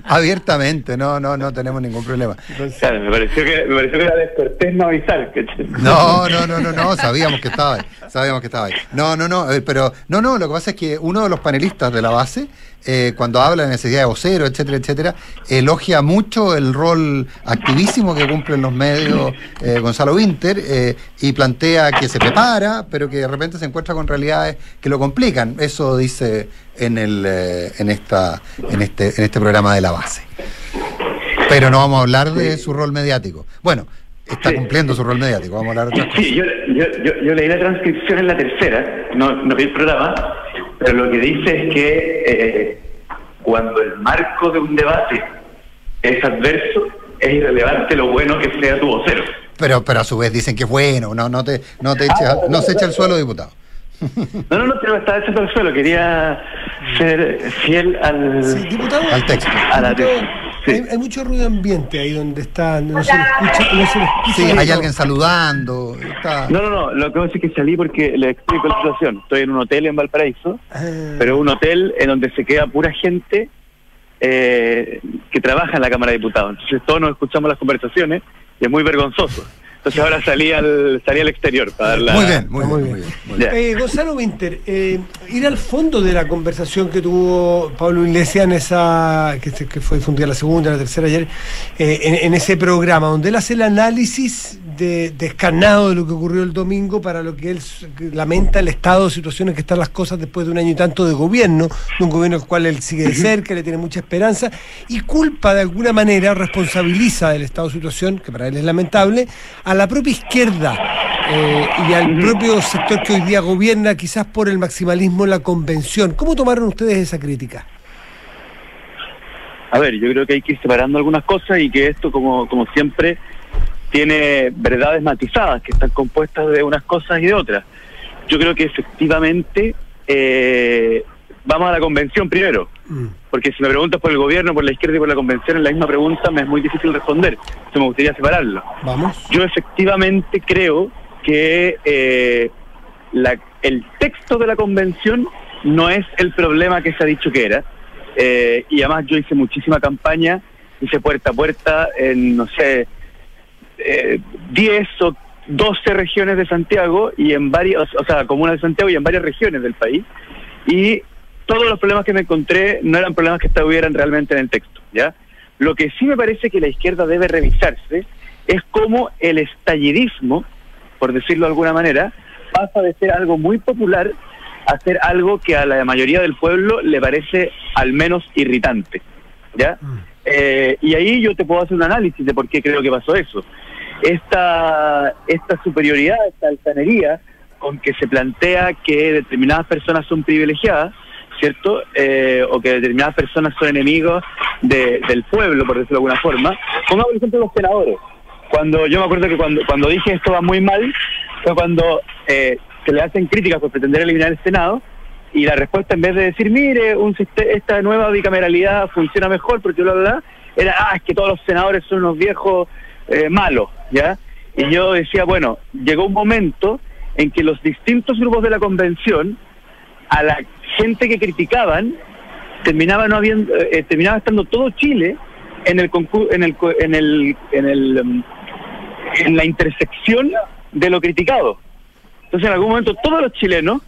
Abiertamente, no, no, no tenemos ningún problema. Claro, me pareció que, me pareció que era descortés no avisar. No, no, no, no, no, sabíamos que estaba ahí, sabíamos que estaba ahí. No, no, no, eh, pero no, no, lo que pasa es que uno de los panelistas de la base, eh, cuando habla de necesidad de vocero, etcétera, etcétera, elogia mucho el rol activísimo que cumplen los medios eh, Gonzalo Winter eh, y plantea que se prepara, pero que de repente se encuentra con realidades que lo complican. Eso dice en el eh, en esta en este en este programa de la base. Pero no vamos a hablar de su rol mediático. Bueno, está cumpliendo su rol mediático, vamos a hablar de otras cosas. Sí, yo, yo, yo, yo leí la transcripción en la tercera, no, no vi el programa, pero lo que dice es que eh, cuando el marco de un debate es adverso, es irrelevante lo bueno que sea tu vocero. Pero, pero a su vez dicen que es bueno, no, no te, no te no se echa el suelo, diputado. No, no, no, te lo estaba echando al suelo, quería ser fiel al, diputado, al texto. A la Diputado, hay, hay mucho ruido ambiente ahí donde está, no se le escucha, no se le escucha. Sí, hay alguien saludando. Está... No, no, no, lo que pasa es que salí porque le explico la situación. Estoy en un hotel en Valparaíso, pero un hotel en donde se queda pura gente eh, que trabaja en la Cámara de Diputados. Entonces todos nos escuchamos las conversaciones y es muy vergonzoso. Entonces ahora salí al, salí al exterior para dar la... Muy bien, muy, muy bien. muy bien. Eh, Gonzalo Winter, eh, ir al fondo de la conversación que tuvo Pablo Iglesias en esa, que, fue difundida la segunda, la tercera ayer, eh, en, en ese programa, donde él hace el análisis de, descarnado de lo que ocurrió el domingo para lo que él lamenta el estado de situaciones que están las cosas después de un año y tanto de gobierno, de un gobierno al cual él sigue de cerca, le tiene mucha esperanza, y culpa de alguna manera, responsabiliza del estado de situación, que para él es lamentable, a la propia izquierda eh, y al propio sector que hoy día gobierna, quizás por el maximalismo en la convención. ¿Cómo tomaron ustedes esa crítica? A ver, yo creo que hay que ir separando algunas cosas y que esto, como, como siempre, tiene verdades matizadas que están compuestas de unas cosas y de otras. Yo creo que efectivamente eh, vamos a la convención primero, porque si me preguntas por el gobierno, por la izquierda y por la convención, en la misma pregunta me es muy difícil responder. Entonces me gustaría separarlo. Vamos. Yo efectivamente creo que eh, la- el texto de la convención no es el problema que se ha dicho que era. Eh, y además yo hice muchísima campaña, hice puerta a puerta en, no sé, eh, 10 o 12 regiones de Santiago y en varias, o sea, comunas de Santiago y en varias regiones del país. Y todos los problemas que me encontré no eran problemas que estuvieran realmente en el texto, ¿ya? Lo que sí me parece que la izquierda debe revisarse es cómo el estallidismo, por decirlo de alguna manera, pasa de ser algo muy popular a ser algo que a la mayoría del pueblo le parece al menos irritante, ¿ya? Eh, y ahí yo te puedo hacer un análisis de por qué creo que pasó eso. Esta, esta superioridad, esta altanería con que se plantea que determinadas personas son privilegiadas, ¿cierto? Eh, o que determinadas personas son enemigos de- del pueblo, por decirlo de alguna forma. Pongamos por ejemplo los senadores. Cuando yo me acuerdo que cuando, cuando dije esto va muy mal, fue cuando eh, se le hacen críticas por pretender eliminar el Senado y la respuesta en vez de decir, mire, un siste- esta nueva bicameralidad funciona mejor porque bla, bla, bla, era, ah, es que todos los senadores son unos viejos eh, malos, ¿ya? Y yo decía, bueno, llegó un momento en que los distintos grupos de la convención, a la gente que criticaban, terminaba no habiendo, eh, terminaba estando todo Chile en el en el en el en el um, en la intersección de lo criticado. Entonces en algún momento todos los chilenos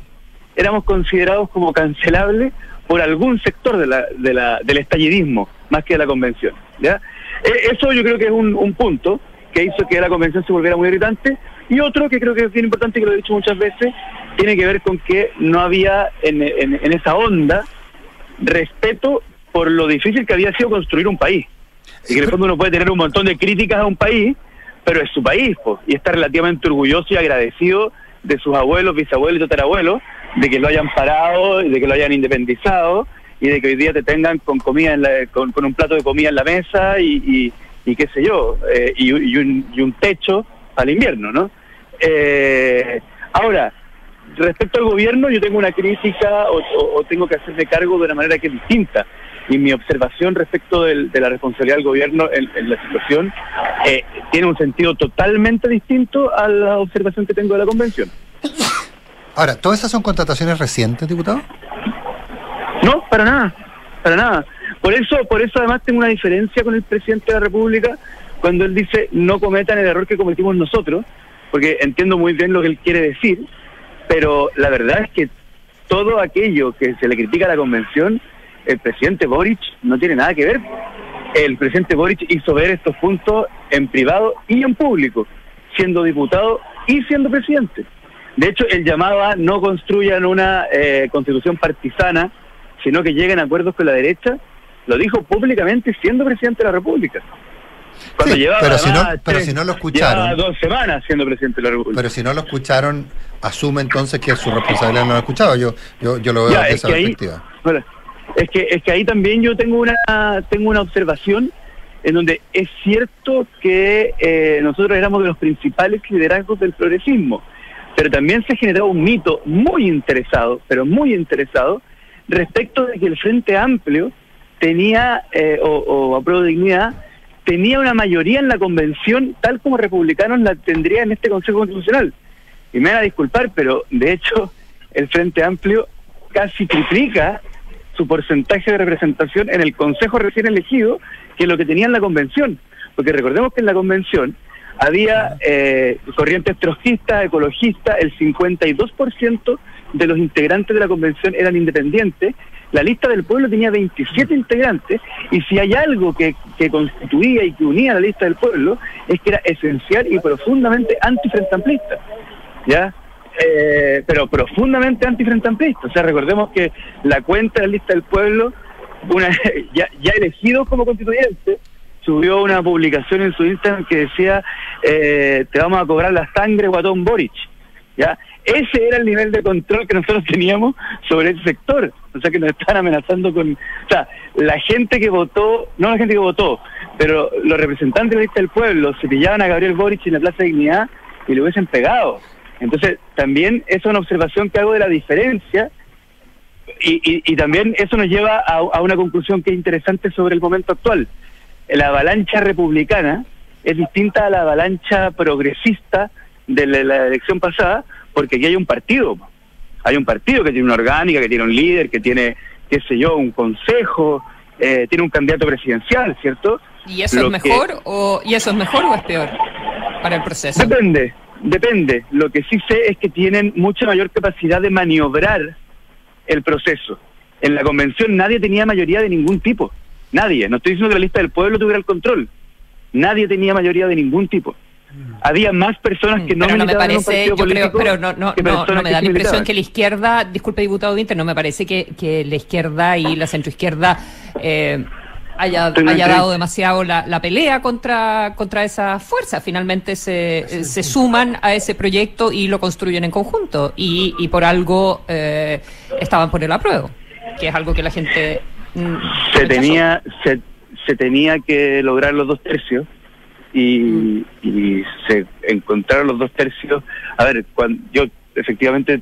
éramos considerados como cancelables por algún sector de la, de la, del estallidismo, más que de la convención. ¿ya? E- Eso yo creo que es un, un punto que hizo que la convención se volviera muy irritante. Y otro que creo que es bien importante, que lo he dicho muchas veces, tiene que ver con que no había en, esa onda respeto por lo difícil que había sido construir un país. Y que en el fondo uno puede tener un montón de críticas a un país, pero es su país, po, y está relativamente orgulloso y agradecido de sus abuelos, bisabuelos y tatarabuelos, de que lo hayan parado, de que lo hayan independizado, y de que hoy día te tengan con comida en la- con, con un plato de comida en la mesa y, y, qué sé yo, eh, y, y un, y un techo al invierno, ¿no? Eh, ahora, respecto al gobierno, yo tengo una crítica o, o- o tengo que hacerme cargo de una manera que es distinta. Y mi observación respecto del- de la responsabilidad del gobierno en, en la situación eh, tiene un sentido totalmente distinto a la observación que tengo de la convención. Ahora, ¿todas esas son contrataciones recientes, diputado? No, para nada, para nada. Por eso, por eso además tengo una diferencia con el presidente de la República cuando él dice no cometan el error que cometimos nosotros, porque entiendo muy bien lo que él quiere decir, pero la verdad es que todo aquello que se le critica a la convención, el presidente Boric no tiene nada que ver. El presidente Boric hizo ver estos puntos en privado y en público, siendo diputado y siendo presidente. De hecho, él llamaba no construyan una eh, constitución partisana, sino que lleguen a acuerdos con la derecha. Lo dijo públicamente siendo presidente de la República. Cuando Sí, llevaba pero si no- además pero tres- si no lo escucharon. llevaba dos semanas siendo presidente de la República. Pero si no lo escucharon, asume entonces que su responsabilidad no lo escuchado. Yo, yo, yo lo veo Ya, desde es esa que ahí- perspectiva. Bueno, es que es que ahí también yo tengo una tengo una observación en donde es cierto que eh, nosotros éramos de los principales liderazgos del progresismo, pero también se generó un mito muy interesado, pero muy interesado, respecto de que el Frente Amplio tenía, eh, o, o a Pro Dignidad, tenía una mayoría en la convención, tal como republicanos la tendría en este Consejo Constitucional. Y me van a disculpar, pero de hecho el Frente Amplio casi triplica su porcentaje de representación en el Consejo recién elegido que lo que tenía en la convención. Porque recordemos que en la convención Había eh, corrientes trotskistas, ecologistas, el 52% de los integrantes de la convención eran independientes, la lista del pueblo tenía 27 integrantes y si hay algo que, que constituía y que unía la lista del pueblo es que era esencial y profundamente antifrente amplista. ¿Ya? Eh, pero profundamente antifrente amplista. O sea, recordemos que la cuenta de la lista del pueblo, una, ya, ya elegido como constituyente, subió una publicación en su Instagram que decía, eh, te vamos a cobrar la sangre, guatón Boric. ¿Ya? Ese era el nivel de control que nosotros teníamos sobre ese sector. O sea, que nos están amenazando con... O sea, la gente que votó, no la gente que votó, pero los representantes de la lista del pueblo se pillaban a Gabriel Boric en la Plaza de Dignidad y le hubiesen pegado. Entonces, también es una observación que hago de la diferencia y, y, y también eso nos lleva a, a una conclusión que es interesante sobre el momento actual. La avalancha republicana es distinta a la avalancha progresista de la, la elección pasada, porque aquí hay un partido. Hay un partido que tiene una orgánica, que tiene un líder, que tiene, qué sé yo, un consejo, eh, tiene un candidato presidencial, ¿cierto? ¿Y eso Lo es que- mejor o y eso es mejor o es peor para el proceso? Depende, depende. Lo que sí sé es que tienen mucha mayor capacidad de maniobrar el proceso. En la convención nadie tenía mayoría de ningún tipo. Nadie. No estoy diciendo que la lista del pueblo tuviera el control. Nadie tenía mayoría de ningún tipo. Había más personas que no pero no me militaban en un parece, yo creo, pero no, no, no, no me da la impresión que la izquierda, disculpe diputado Winter, no me parece que, que la izquierda y la centroizquierda eh, haya, haya dado demasiado la, la pelea contra, contra esa fuerza. Finalmente se, eh, se suman a ese proyecto y lo construyen en conjunto. Y, y por algo eh, estaban por el apruebo, que es algo que la gente mm, se rechazó. tenía se, se tenía que lograr los dos tercios y, y se encontraron los dos tercios. A ver cuando yo efectivamente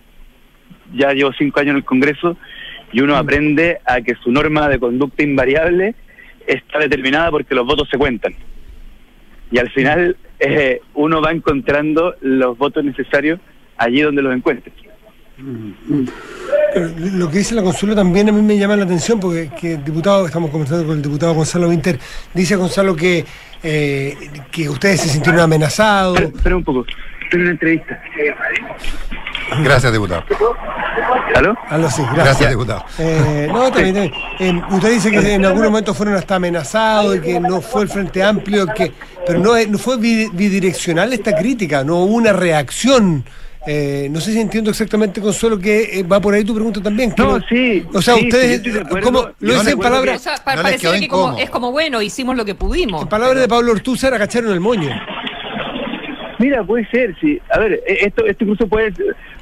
ya llevo cinco años en el Congreso y uno aprende a que su norma de conducta invariable está determinada porque los votos se cuentan. Y al final eh, uno va encontrando los votos necesarios allí donde los encuentre. Pero Lo que dice la Consuelo también a mí me llama la atención porque que el diputado, estamos conversando con el diputado Gonzalo Winter, dice Gonzalo que, eh, que ustedes se sintieron amenazados. Espera un poco, una entrevista. Gracias, diputado. ¿Aló? Aló, sí, gracias. Gracias, diputado. Eh, no, también, también. Eh, usted dice que en algún momento fueron hasta amenazados y que no fue el Frente Amplio, que pero no, es- no fue bi- bidireccional esta crítica, no hubo una reacción. Eh, no sé si entiendo exactamente, Consuelo, que eh, va por ahí tu pregunta también. No, sí, O sea, sí, sí, ustedes, yo estoy de acuerdo. ¿cómo Yo lo dicen palabras? O sea, pa- pareciera que como, es como bueno, hicimos lo que pudimos. En palabras de Pablo Ortúzar, agacharon el moño. Mira, puede ser, sí. A ver, eh, esto, esto incluso puede,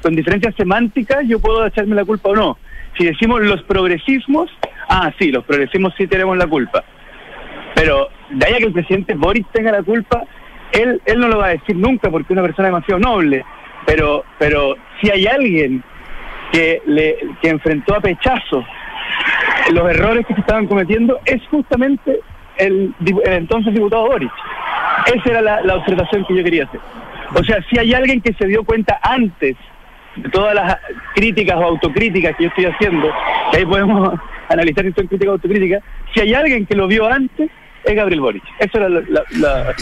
con diferencias semánticas, yo puedo echarme la culpa o no. Si decimos los progresismos, ah, sí, los progresismos sí tenemos la culpa. Pero de ahí que el presidente Boris tenga la culpa, él, él no lo va a decir nunca porque es una persona demasiado noble. Pero, pero si hay alguien que, le, que enfrentó a pechazo los errores que se estaban cometiendo, es justamente el, el entonces diputado Boris. Esa era la, observación que yo quería hacer. O sea, si hay alguien que se dio cuenta antes de todas las críticas o autocríticas que yo estoy haciendo, que ahí podemos analizar si son críticas o autocríticas, si hay alguien que lo vio antes, es Gabriel Boric. Eso era la- la- la-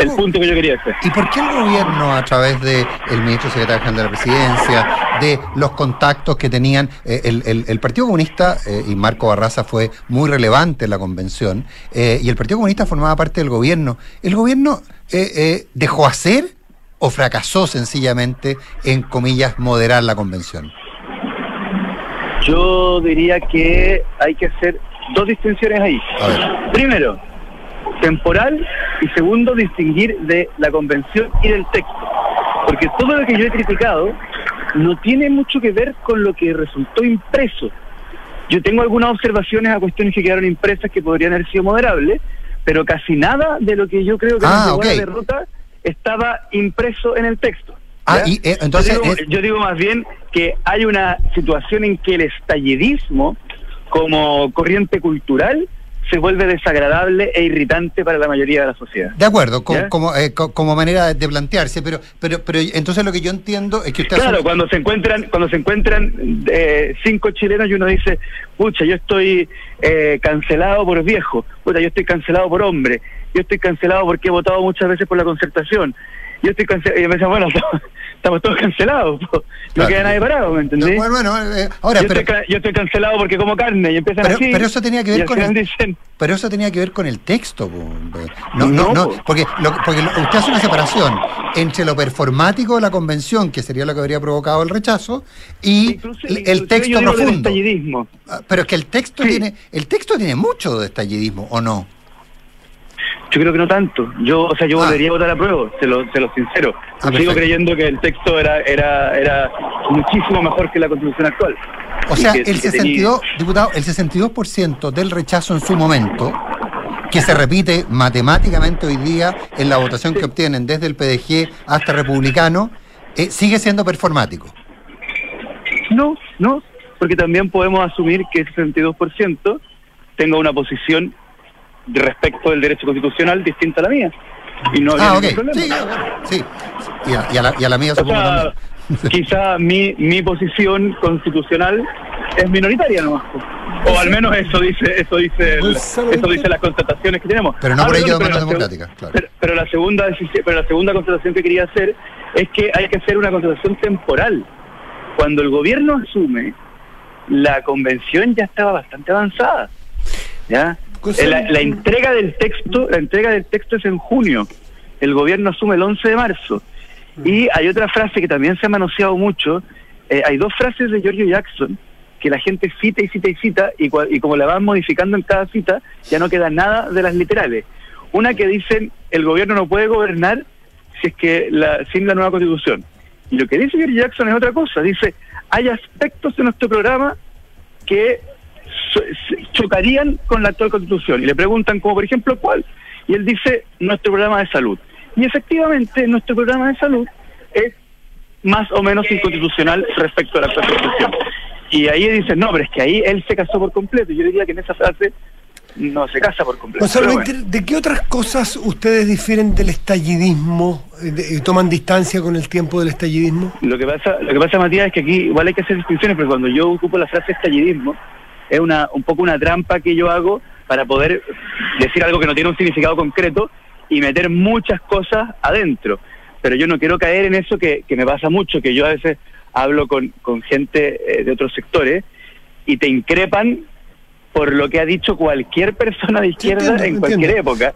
el punto que yo quería hacer. ¿Y por qué el gobierno, a través del ministro secretario general de la presidencia, de los contactos que tenían, eh, el, el- el Partido Comunista, eh, y Marco Barraza fue muy relevante en la convención, eh, y el Partido Comunista formaba parte del gobierno, ¿el gobierno dejó hacer o fracasó sencillamente en, comillas, moderar la convención? Yo diría que hay que hacer dos distinciones ahí. Primero, temporal y segundo, distinguir de la convención y del texto. Porque todo lo que yo he criticado no tiene mucho que ver con lo que resultó impreso. Yo tengo algunas observaciones a cuestiones que quedaron impresas que podrían haber sido moderables, pero casi nada de lo que yo creo que Ah, a la derrota estaba impreso en el texto. Ah, eh, entonces yo, digo, es- yo digo más bien que hay una situación en que el estallidismo como corriente cultural se vuelve desagradable e irritante para la mayoría de la sociedad. De acuerdo, co- ¿Ya? como, eh, co- como manera de plantearse, pero, pero, pero entonces lo que yo entiendo es que usted... Claro, cuando se encuentran, cuando se encuentran eh, cinco chilenos y uno dice, pucha, yo estoy eh, cancelado por viejo, pucha, yo estoy cancelado por hombre, yo estoy cancelado porque he votado muchas veces por la concertación. Yo estoy cancelado. Y me decían, bueno, estamos, estamos todos cancelados. po. No Claro. queda nadie parado, ¿me entendés? Bueno, bueno, eh, ahora, yo, pero- estoy, yo estoy cancelado porque como carne y empiezan Pero, así. pero eso tenía que ver con el, dicen, pero eso tenía que ver con el texto. po. No, no, No, no, po. porque, lo- porque lo- usted hace una separación entre lo performático de la convención, que sería lo que habría provocado el rechazo, y el- texto profundo. Ah, Pero es que el texto tiene, el texto tiene mucho de estallidismo, ¿o no? Yo creo que no tanto. Yo, o sea, yo Ah. volvería a votar a prueba, se lo, se lo sincero. Sigo perfecto. creyendo que el texto era, era, era muchísimo mejor que la constitución actual. O sea, que- el y que tenía- 62, diputado, el 62% del rechazo en su momento, que se repite matemáticamente hoy día en la votación que obtienen desde el PDG hasta republicano, eh, sigue siendo performático. No, no, porque también podemos asumir que ese 62% tenga una posición respecto del derecho constitucional distinta a la mía. Y no habría ah, ok. ningún problema. Sí, ah, sí. Y a, y a la, y a la mía O supongo sea, también. quizá mi, mi posición constitucional es minoritaria nomás. pues. O al menos eso dice eso dice el- eso dice las constataciones que tenemos. Pero no por Ah, ello pero menos democrática, claro. Pero, pero la segunda pero la segunda constatación que quería hacer es que hay que hacer una constatación temporal. Cuando el gobierno asume, la convención ya estaba bastante avanzada. ¿Ya? La, la entrega del texto, la entrega del texto es en junio. El gobierno asume el 11 de marzo. Y hay otra frase que también se ha manoseado mucho. eh, hay dos frases de Giorgio Jackson que la gente cita y cita y cita y, y como la van modificando en cada cita, ya no queda nada de las literales. Una que dicen el gobierno no puede gobernar si es que la, sin la nueva constitución. Y lo que dice Giorgio Jackson es otra cosa. Dice, hay aspectos de nuestro programa que chocarían con la actual constitución. Y le preguntan como, por ejemplo, ¿cuál? Y él dice, nuestro programa de salud. Y efectivamente, nuestro programa de salud es más o menos inconstitucional respecto a la actual constitución. Y ahí dicen, no, pero es que ahí él se casó por completo. Y yo diría que en esa frase no se casa por completo. Gonzalo Pero Winter, bueno. ¿de qué otras cosas ustedes difieren del estallidismo eh, de- y toman distancia con el tiempo del estallidismo? Lo que pasa, lo que pasa, Matías, es que aquí igual hay que hacer distinciones, porque cuando yo ocupo la frase estallidismo, es una, un poco una trampa que yo hago para poder decir algo que no tiene un significado concreto y meter muchas cosas adentro. Pero yo no quiero caer en eso que, que me pasa mucho, que yo a veces hablo con, con gente eh, de otros sectores y te increpan por lo que ha dicho cualquier persona de izquierda entiendo, en cualquier entiendo. época.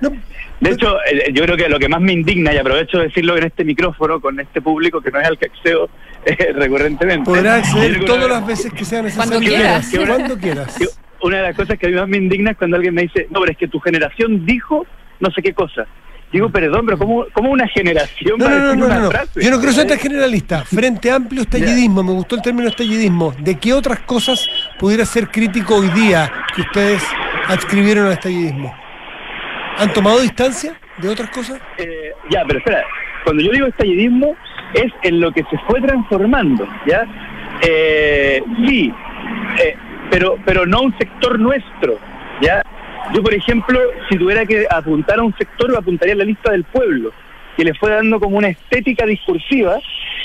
De hecho, eh, yo creo que lo que más me indigna, y aprovecho de decirlo en este micrófono, con este público que no es al que accedo eh, recurrentemente. Podrá acceder todas una- las veces que sea necesario. Cuando quieras. Que- Cuando quieras. que Una de las cosas que a mí más me indigna es cuando alguien me dice, no, pero es que tu generación dijo no sé qué cosa. Digo, perdón, pero ¿cómo, cómo una generación No, va a no, no, no, frase? Yo no quiero ser tan generalista. Frente amplio estallidismo, me gustó el término estallidismo. ¿De qué otras cosas pudiera ser crítico hoy día que ustedes adscribieron al estallidismo? ¿Han tomado distancia de otras cosas? Eh, ya, pero espera, cuando yo digo estallidismo es en lo que se fue transformando, ¿ya? Eh, sí, eh, pero, pero no un sector nuestro, ¿ya? Yo, por ejemplo, si tuviera que apuntar a un sector, lo apuntaría a la lista del pueblo, que le fue dando como una estética discursiva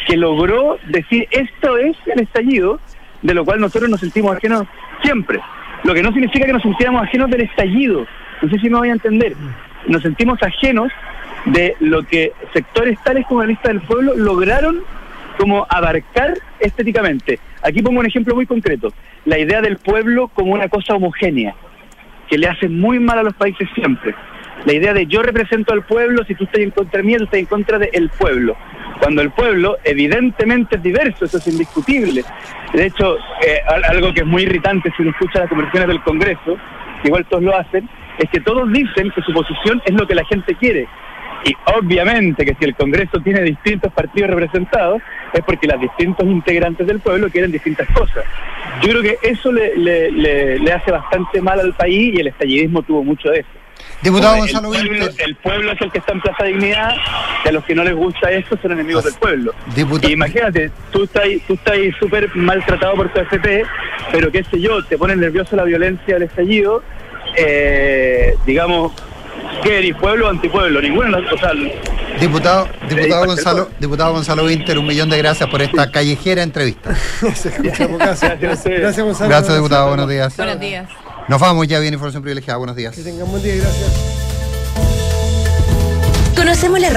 que logró decir esto es el estallido, de lo cual nosotros nos sentimos ajenos siempre. Lo que no significa que nos sintiéramos ajenos del estallido. No sé si me voy a entender. Nos sentimos ajenos de lo que sectores tales como la lista del pueblo lograron como abarcar estéticamente. Aquí pongo un ejemplo muy concreto. La idea del pueblo como una cosa homogénea, que le hace muy mal a los países siempre. La idea de yo represento al pueblo, si tú estás en contra mía, tú estás en contra del pueblo. Cuando el pueblo evidentemente es diverso, eso es indiscutible. De hecho, eh, al- algo que es muy irritante si uno escucha las conversaciones del Congreso, igual todos lo hacen, es que todos dicen que su posición es lo que la gente quiere. Y obviamente que si el Congreso tiene distintos partidos representados, es porque los distintos integrantes del pueblo quieren distintas cosas. Yo creo que eso le, le, le- le hace bastante mal al país y el estallidismo tuvo mucho de eso. Diputado Como el Gonzalo pueblo, el pueblo es el que está en Plaza Dignidad y a los que no les gusta esto son enemigos del pueblo. Diputa- Y imagínate, tú estás tú estás súper maltratado por tu FP, pero qué sé yo, te pone nervioso la violencia del estallido, eh, digamos, ¿qué eres, pueblo o antipueblo? Ninguno, o sea, Diputado, diputado Gonzalo, diputado Gonzalo Winter, un millón de gracias por esta callejera entrevista. gracias, Gracias, Gonzalo. Gracias, diputado, buenos días. Buenos días. Nos vamos ya, bien información privilegiada, buenos días. Que tengan buen día y gracias. Conocemos las